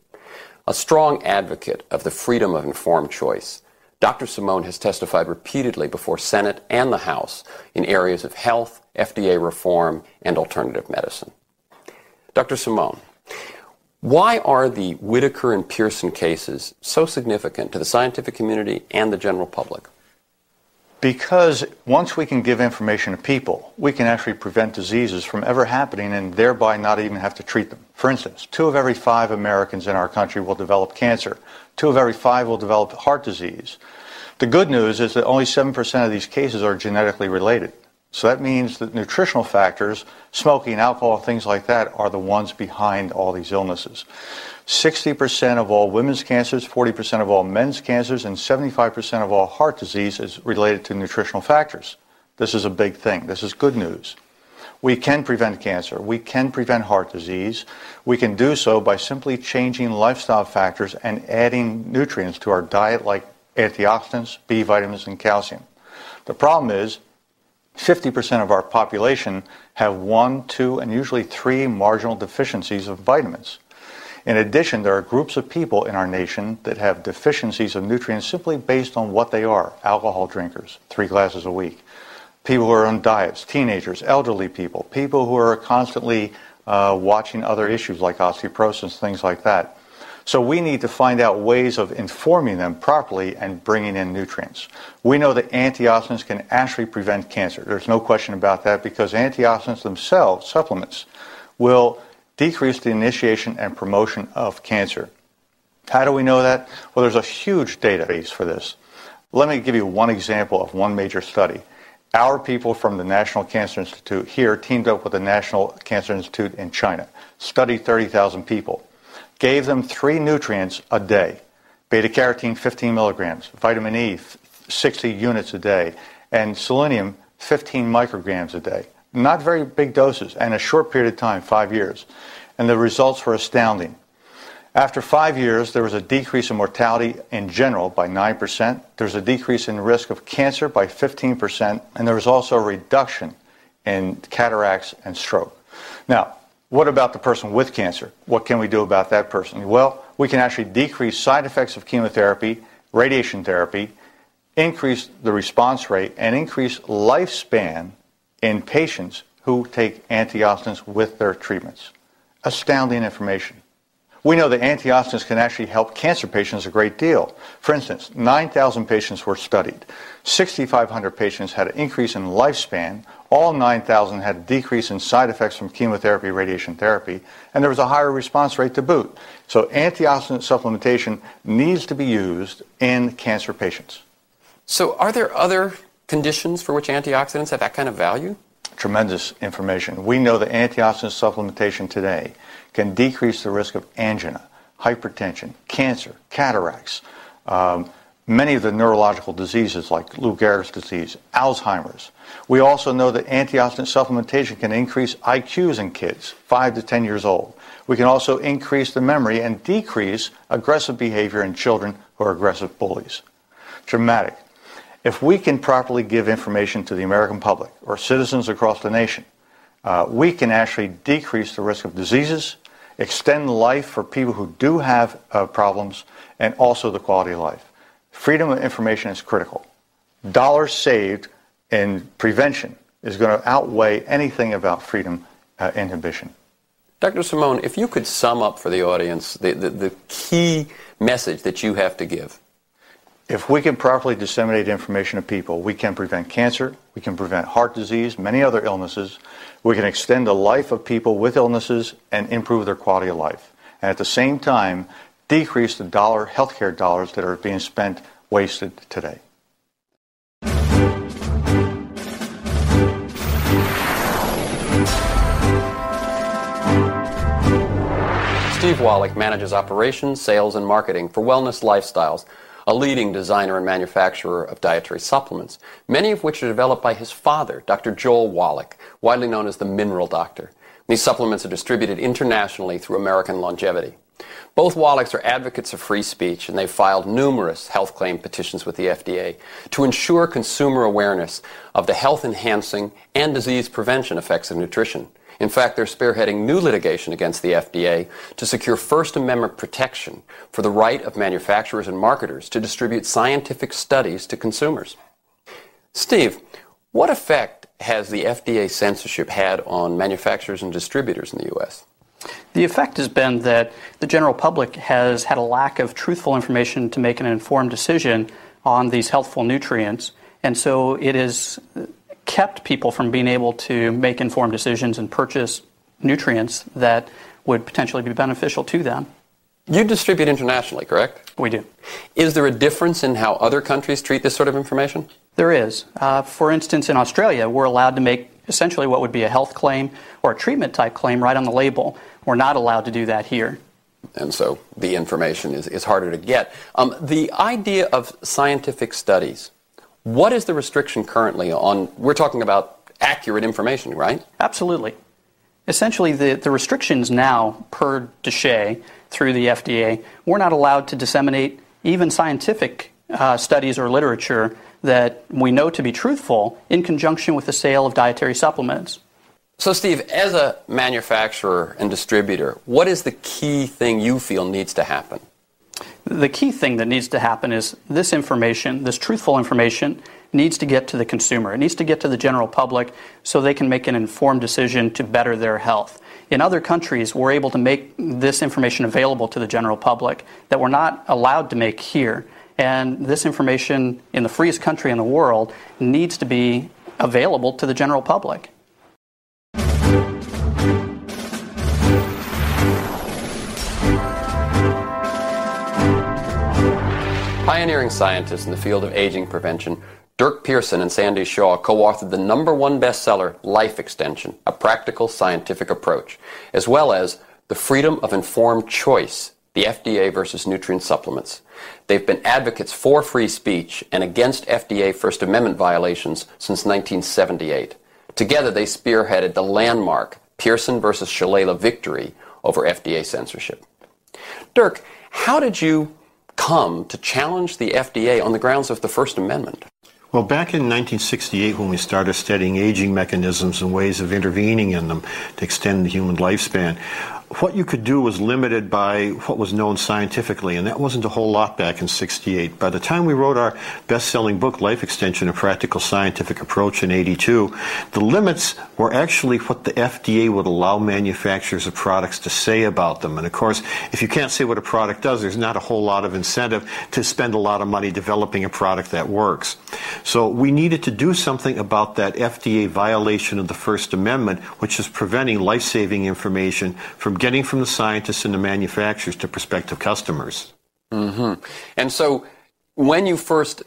A strong advocate of the freedom of informed choice, Dr. Simone has testified repeatedly before Senate and the House in areas of health, FDA reform, and alternative medicine. Dr. Simone, why are the Whitaker and Pearson cases so significant to the scientific community and the general public? Because once we can give information to people, we can actually prevent diseases from ever happening and thereby not even have to treat them. For instance, two of every five Americans in our country will develop cancer. Two of every five will develop heart disease. The good news is that only 7% of these cases are genetically related. So that means that nutritional factors, smoking, alcohol, things like that, are the ones behind all these illnesses. 60% of all women's cancers, 40% of all men's cancers, and 75% of all heart disease is related to nutritional factors. This is a big thing. This is good news. We can prevent cancer. We can prevent heart disease. We can do so by simply changing lifestyle factors and adding nutrients to our diet like antioxidants, B vitamins, and calcium. The problem is 50% of our population have one, two, and usually three marginal deficiencies of vitamins. In addition, there are groups of people in our nation that have deficiencies of nutrients simply based on what they are alcohol drinkers, three glasses a week, people who are on diets, teenagers, elderly people, people who are constantly uh, watching other issues like osteoporosis, things like that. So we need to find out ways of informing them properly and bringing in nutrients. We know that antioxidants can actually prevent cancer. There's no question about that because antioxidants themselves, supplements, will decrease the initiation and promotion of cancer. How do we know that? Well, there's a huge database for this. Let me give you one example of one major study. Our people from the National Cancer Institute here teamed up with the National Cancer Institute in China, studied 30,000 people, gave them three nutrients a day beta carotene 15 milligrams, vitamin E 60 units a day, and selenium 15 micrograms a day. Not very big doses, and a short period of time, five years. And the results were astounding. After five years, there was a decrease in mortality in general by 9%. There was a decrease in risk of cancer by 15%. And there was also a reduction in cataracts and stroke. Now, what about the person with cancer? What can we do about that person? Well, we can actually decrease side effects of chemotherapy, radiation therapy, increase the response rate, and increase lifespan in patients who take antioxidants with their treatments. Astounding information. We know that antioxidants can actually help cancer patients a great deal. For instance, 9,000 patients were studied. 6,500 patients had an increase in lifespan. All 9,000 had a decrease in side effects from chemotherapy, radiation therapy, and there was a higher response rate to boot. So antioxidant supplementation needs to be used in cancer patients. So are there other conditions for which antioxidants have that kind of value? Tremendous information. We know that antioxidant supplementation today can decrease the risk of angina, hypertension, cancer, cataracts, um, many of the neurological diseases like Lou Gehrig's disease, Alzheimer's. We also know that antioxidant supplementation can increase IQs in kids, 5 to 10 years old. We can also increase the memory and decrease aggressive behavior in children who are aggressive bullies. Dramatic. If we can properly give information to the American public or citizens across the nation, uh, we can actually decrease the risk of diseases, extend life for people who do have uh, problems, and also the quality of life. Freedom of information is critical. Dollars saved in prevention is going to outweigh anything about freedom uh, inhibition. Dr. Simone, if you could sum up for the audience the, the, the key message that you have to give if we can properly disseminate information to people, we can prevent cancer, we can prevent heart disease, many other illnesses. We can extend the life of people with illnesses and improve their quality of life. And at the same time, decrease the dollar healthcare dollars that are being spent wasted today. Steve Wallach manages operations, sales, and marketing for Wellness Lifestyles a leading designer and manufacturer of dietary supplements, many of which are developed by his father, Dr. Joel Wallach, widely known as the Mineral Doctor. These supplements are distributed internationally through American Longevity. Both Wallachs are advocates of free speech, and they've filed numerous health claim petitions with the FDA to ensure consumer awareness of the health enhancing and disease prevention effects of nutrition. In fact, they're spearheading new litigation against the FDA to secure First Amendment protection for the right of manufacturers and marketers to distribute scientific studies to consumers. Steve, what effect has the FDA censorship had on manufacturers and distributors in the U.S.? The effect has been that the general public has had a lack of truthful information to make an informed decision on these healthful nutrients. And so it has kept people from being able to make informed decisions and purchase nutrients that would potentially be beneficial to them. You distribute internationally, correct? We do. Is there a difference in how other countries treat this sort of information? There is. Uh, for instance, in Australia, we're allowed to make essentially what would be a health claim or a treatment type claim right on the label. We're not allowed to do that here. And so the information is, is harder to get. Um, the idea of scientific studies, what is the restriction currently on? We're talking about accurate information, right? Absolutely. Essentially, the, the restrictions now, per DSHEA through the FDA, we're not allowed to disseminate even scientific uh, studies or literature that we know to be truthful in conjunction with the sale of dietary supplements. So, Steve, as a manufacturer and distributor, what is the key thing you feel needs to happen? The key thing that needs to happen is this information, this truthful information, needs to get to the consumer. It needs to get to the general public so they can make an informed decision to better their health. In other countries, we're able to make this information available to the general public that we're not allowed to make here. And this information in the freest country in the world needs to be available to the general public. Pioneering scientists in the field of aging prevention, Durk Pearson and Sandy Shaw co authored the number one bestseller, Life Extension A Practical Scientific Approach, as well as The Freedom of Informed Choice The FDA versus Nutrient Supplements. They've been advocates for free speech and against FDA First Amendment violations since 1978. Together, they spearheaded the landmark Pearson versus Shalala victory over FDA censorship. Durk, how did you come to challenge the FDA on the grounds of the First Amendment? Well, back in 1968, when we started studying aging mechanisms and ways of intervening in them to extend the human lifespan, what you could do was limited by what was known scientifically, and that wasn't a whole lot back in 68. By the time we wrote our best selling book, Life Extension A Practical Scientific Approach, in 82, the limits were actually what the FDA would allow manufacturers of products to say about them. And of course, if you can't say what a product does, there's not a whole lot of incentive to spend a lot of money developing a product that works. So we needed to do something about that FDA violation of the First Amendment, which is preventing life saving information from getting from the scientists and the manufacturers to prospective customers. Mm-hmm. And so, when you first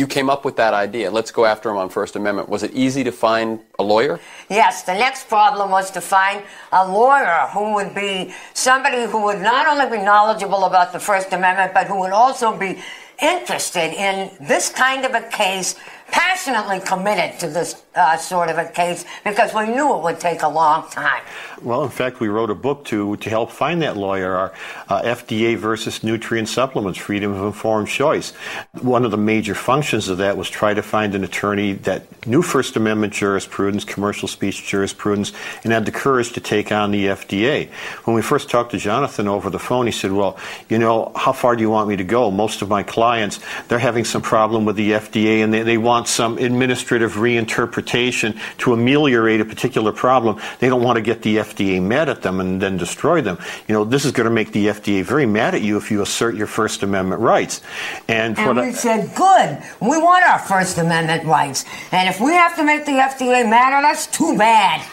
you came up with that idea, let's go after them on First Amendment. Was it easy to find a lawyer? Yes. The next problem was to find a lawyer who would be somebody who would not only be knowledgeable about the First Amendment, but who would also be interested in this kind of a case passionately committed to this uh, sort of a case because we knew it would take a long time. Well, in fact, we wrote a book to to help find that lawyer. Our uh, FDA versus nutrient supplements: freedom of informed choice. One of the major functions of that was try to find an attorney that knew First Amendment jurisprudence, commercial speech jurisprudence, and had the courage to take on the FDA. When we first talked to Jonathan over the phone, he said, "Well, you know, how far do you want me to go? Most of my clients, they're having some problem with the FDA, and they, they want some administrative reinterpretation to ameliorate a particular problem. They don't want to get the FDA mad at them and then destroy them. You know, this is going to make the FDA very mad at you if you assert your First Amendment rights. And, and we I, said, good, we want our First Amendment rights. And if we have to make the FDA mad at us, too bad.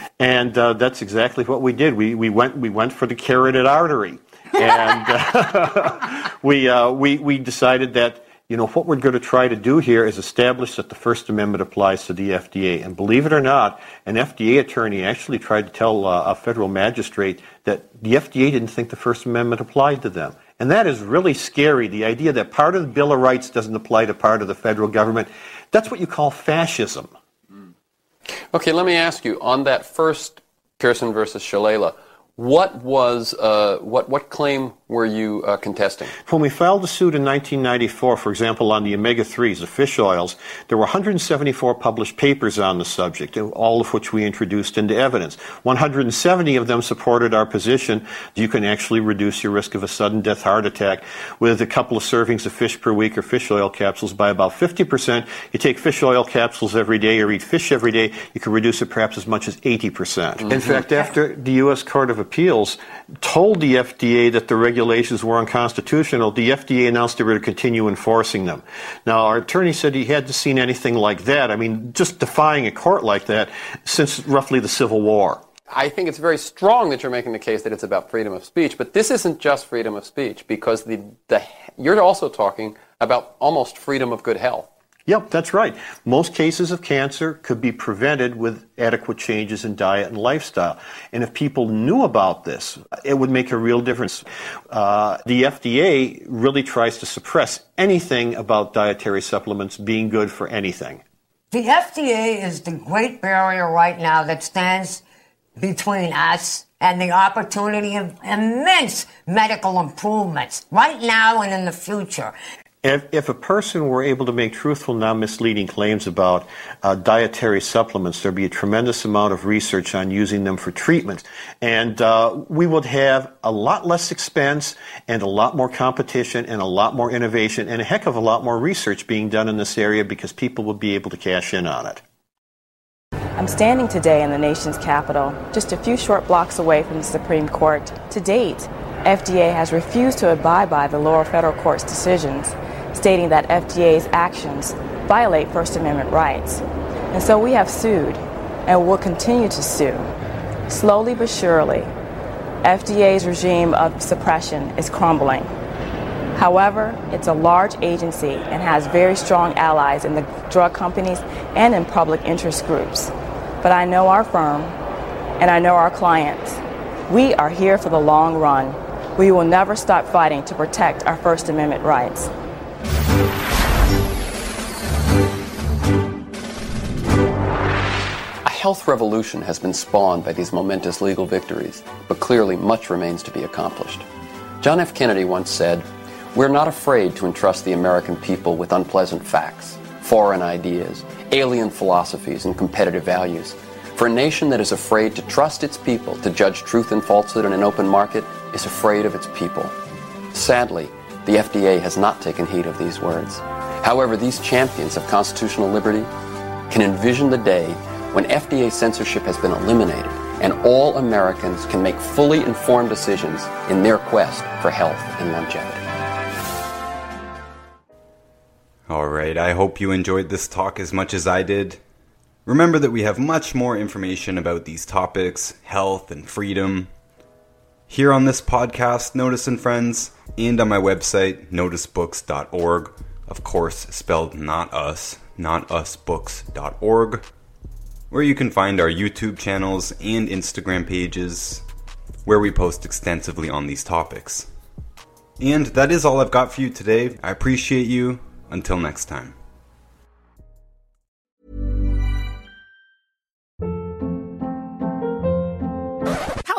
<laughs> and uh, that's exactly what we did. We, we, went, we went for the carotid artery. and uh, <laughs> we, uh, we, we decided that you know, what we're going to try to do here is establish that the First Amendment applies to the FDA. And believe it or not, an FDA attorney actually tried to tell uh, a federal magistrate that the FDA didn't think the First Amendment applied to them. And that is really scary. The idea that part of the Bill of Rights doesn't apply to part of the federal government. That's what you call fascism. Okay, let me ask you on that first Pearson versus Shalala. What was uh, what what claim were you uh, contesting? When we filed the suit in 1994, for example, on the omega-3s, the fish oils, there were 174 published papers on the subject, all of which we introduced into evidence. 170 of them supported our position that you can actually reduce your risk of a sudden death heart attack with a couple of servings of fish per week or fish oil capsules by about 50%. You take fish oil capsules every day or eat fish every day, you can reduce it perhaps as much as 80%. percent mm-hmm. In fact, after the U.S. Court of Appeals told the FDA that the regulations were unconstitutional, the FDA announced they were to continue enforcing them. Now, our attorney said he hadn't seen anything like that. I mean, just defying a court like that since roughly the Civil War. I think it's very strong that you're making the case that it's about freedom of speech, but this isn't just freedom of speech because the, the you're also talking about almost freedom of good health. Yep, that's right. Most cases of cancer could be prevented with adequate changes in diet and lifestyle. And if people knew about this, it would make a real difference. Uh, the FDA really tries to suppress anything about dietary supplements being good for anything. The FDA is the great barrier right now that stands between us and the opportunity of immense medical improvements right now and in the future. If, if, a person were able to make truthful, non misleading claims about uh, dietary supplements, there'd be a tremendous amount of research on using them for treatment. And uh, we would have a lot less expense and a lot more competition and a lot more innovation and a heck of a lot more research being done in this area because people would be able to cash in on it. I'm standing today in the nation's capital, just a few short blocks away from the Supreme Court. To date, FDA has refused to abide by the lower federal court's decisions stating that FDA's actions violate First Amendment rights. And so we have sued and will continue to sue. Slowly but surely, FDA's regime of suppression is crumbling. However, it's a large agency and has very strong allies in the drug companies and in public interest groups. But I know our firm and I know our clients. We are here for the long run. We will never stop fighting to protect our First Amendment rights. A health revolution has been spawned by these momentous legal victories, but clearly much remains to be accomplished. John F. Kennedy once said, We're not afraid to entrust the American people with unpleasant facts, foreign ideas, alien philosophies, and competitive values. For a nation that is afraid to trust its people to judge truth and falsehood in an open market is afraid of its people. Sadly, the FDA has not taken heed of these words. However, these champions of constitutional liberty can envision the day when FDA censorship has been eliminated and all Americans can make fully informed decisions in their quest for health and longevity. All right, I hope you enjoyed this talk as much as I did. Remember that we have much more information about these topics, health and freedom, here on this podcast, Notus and Friends, and on my website, notusbooks.org. Of course, spelled not us, notusbooks.org, where you can find our YouTube channels and Instagram pages, where we post extensively on these topics. And that is all I've got for you today. I appreciate you. Until next time.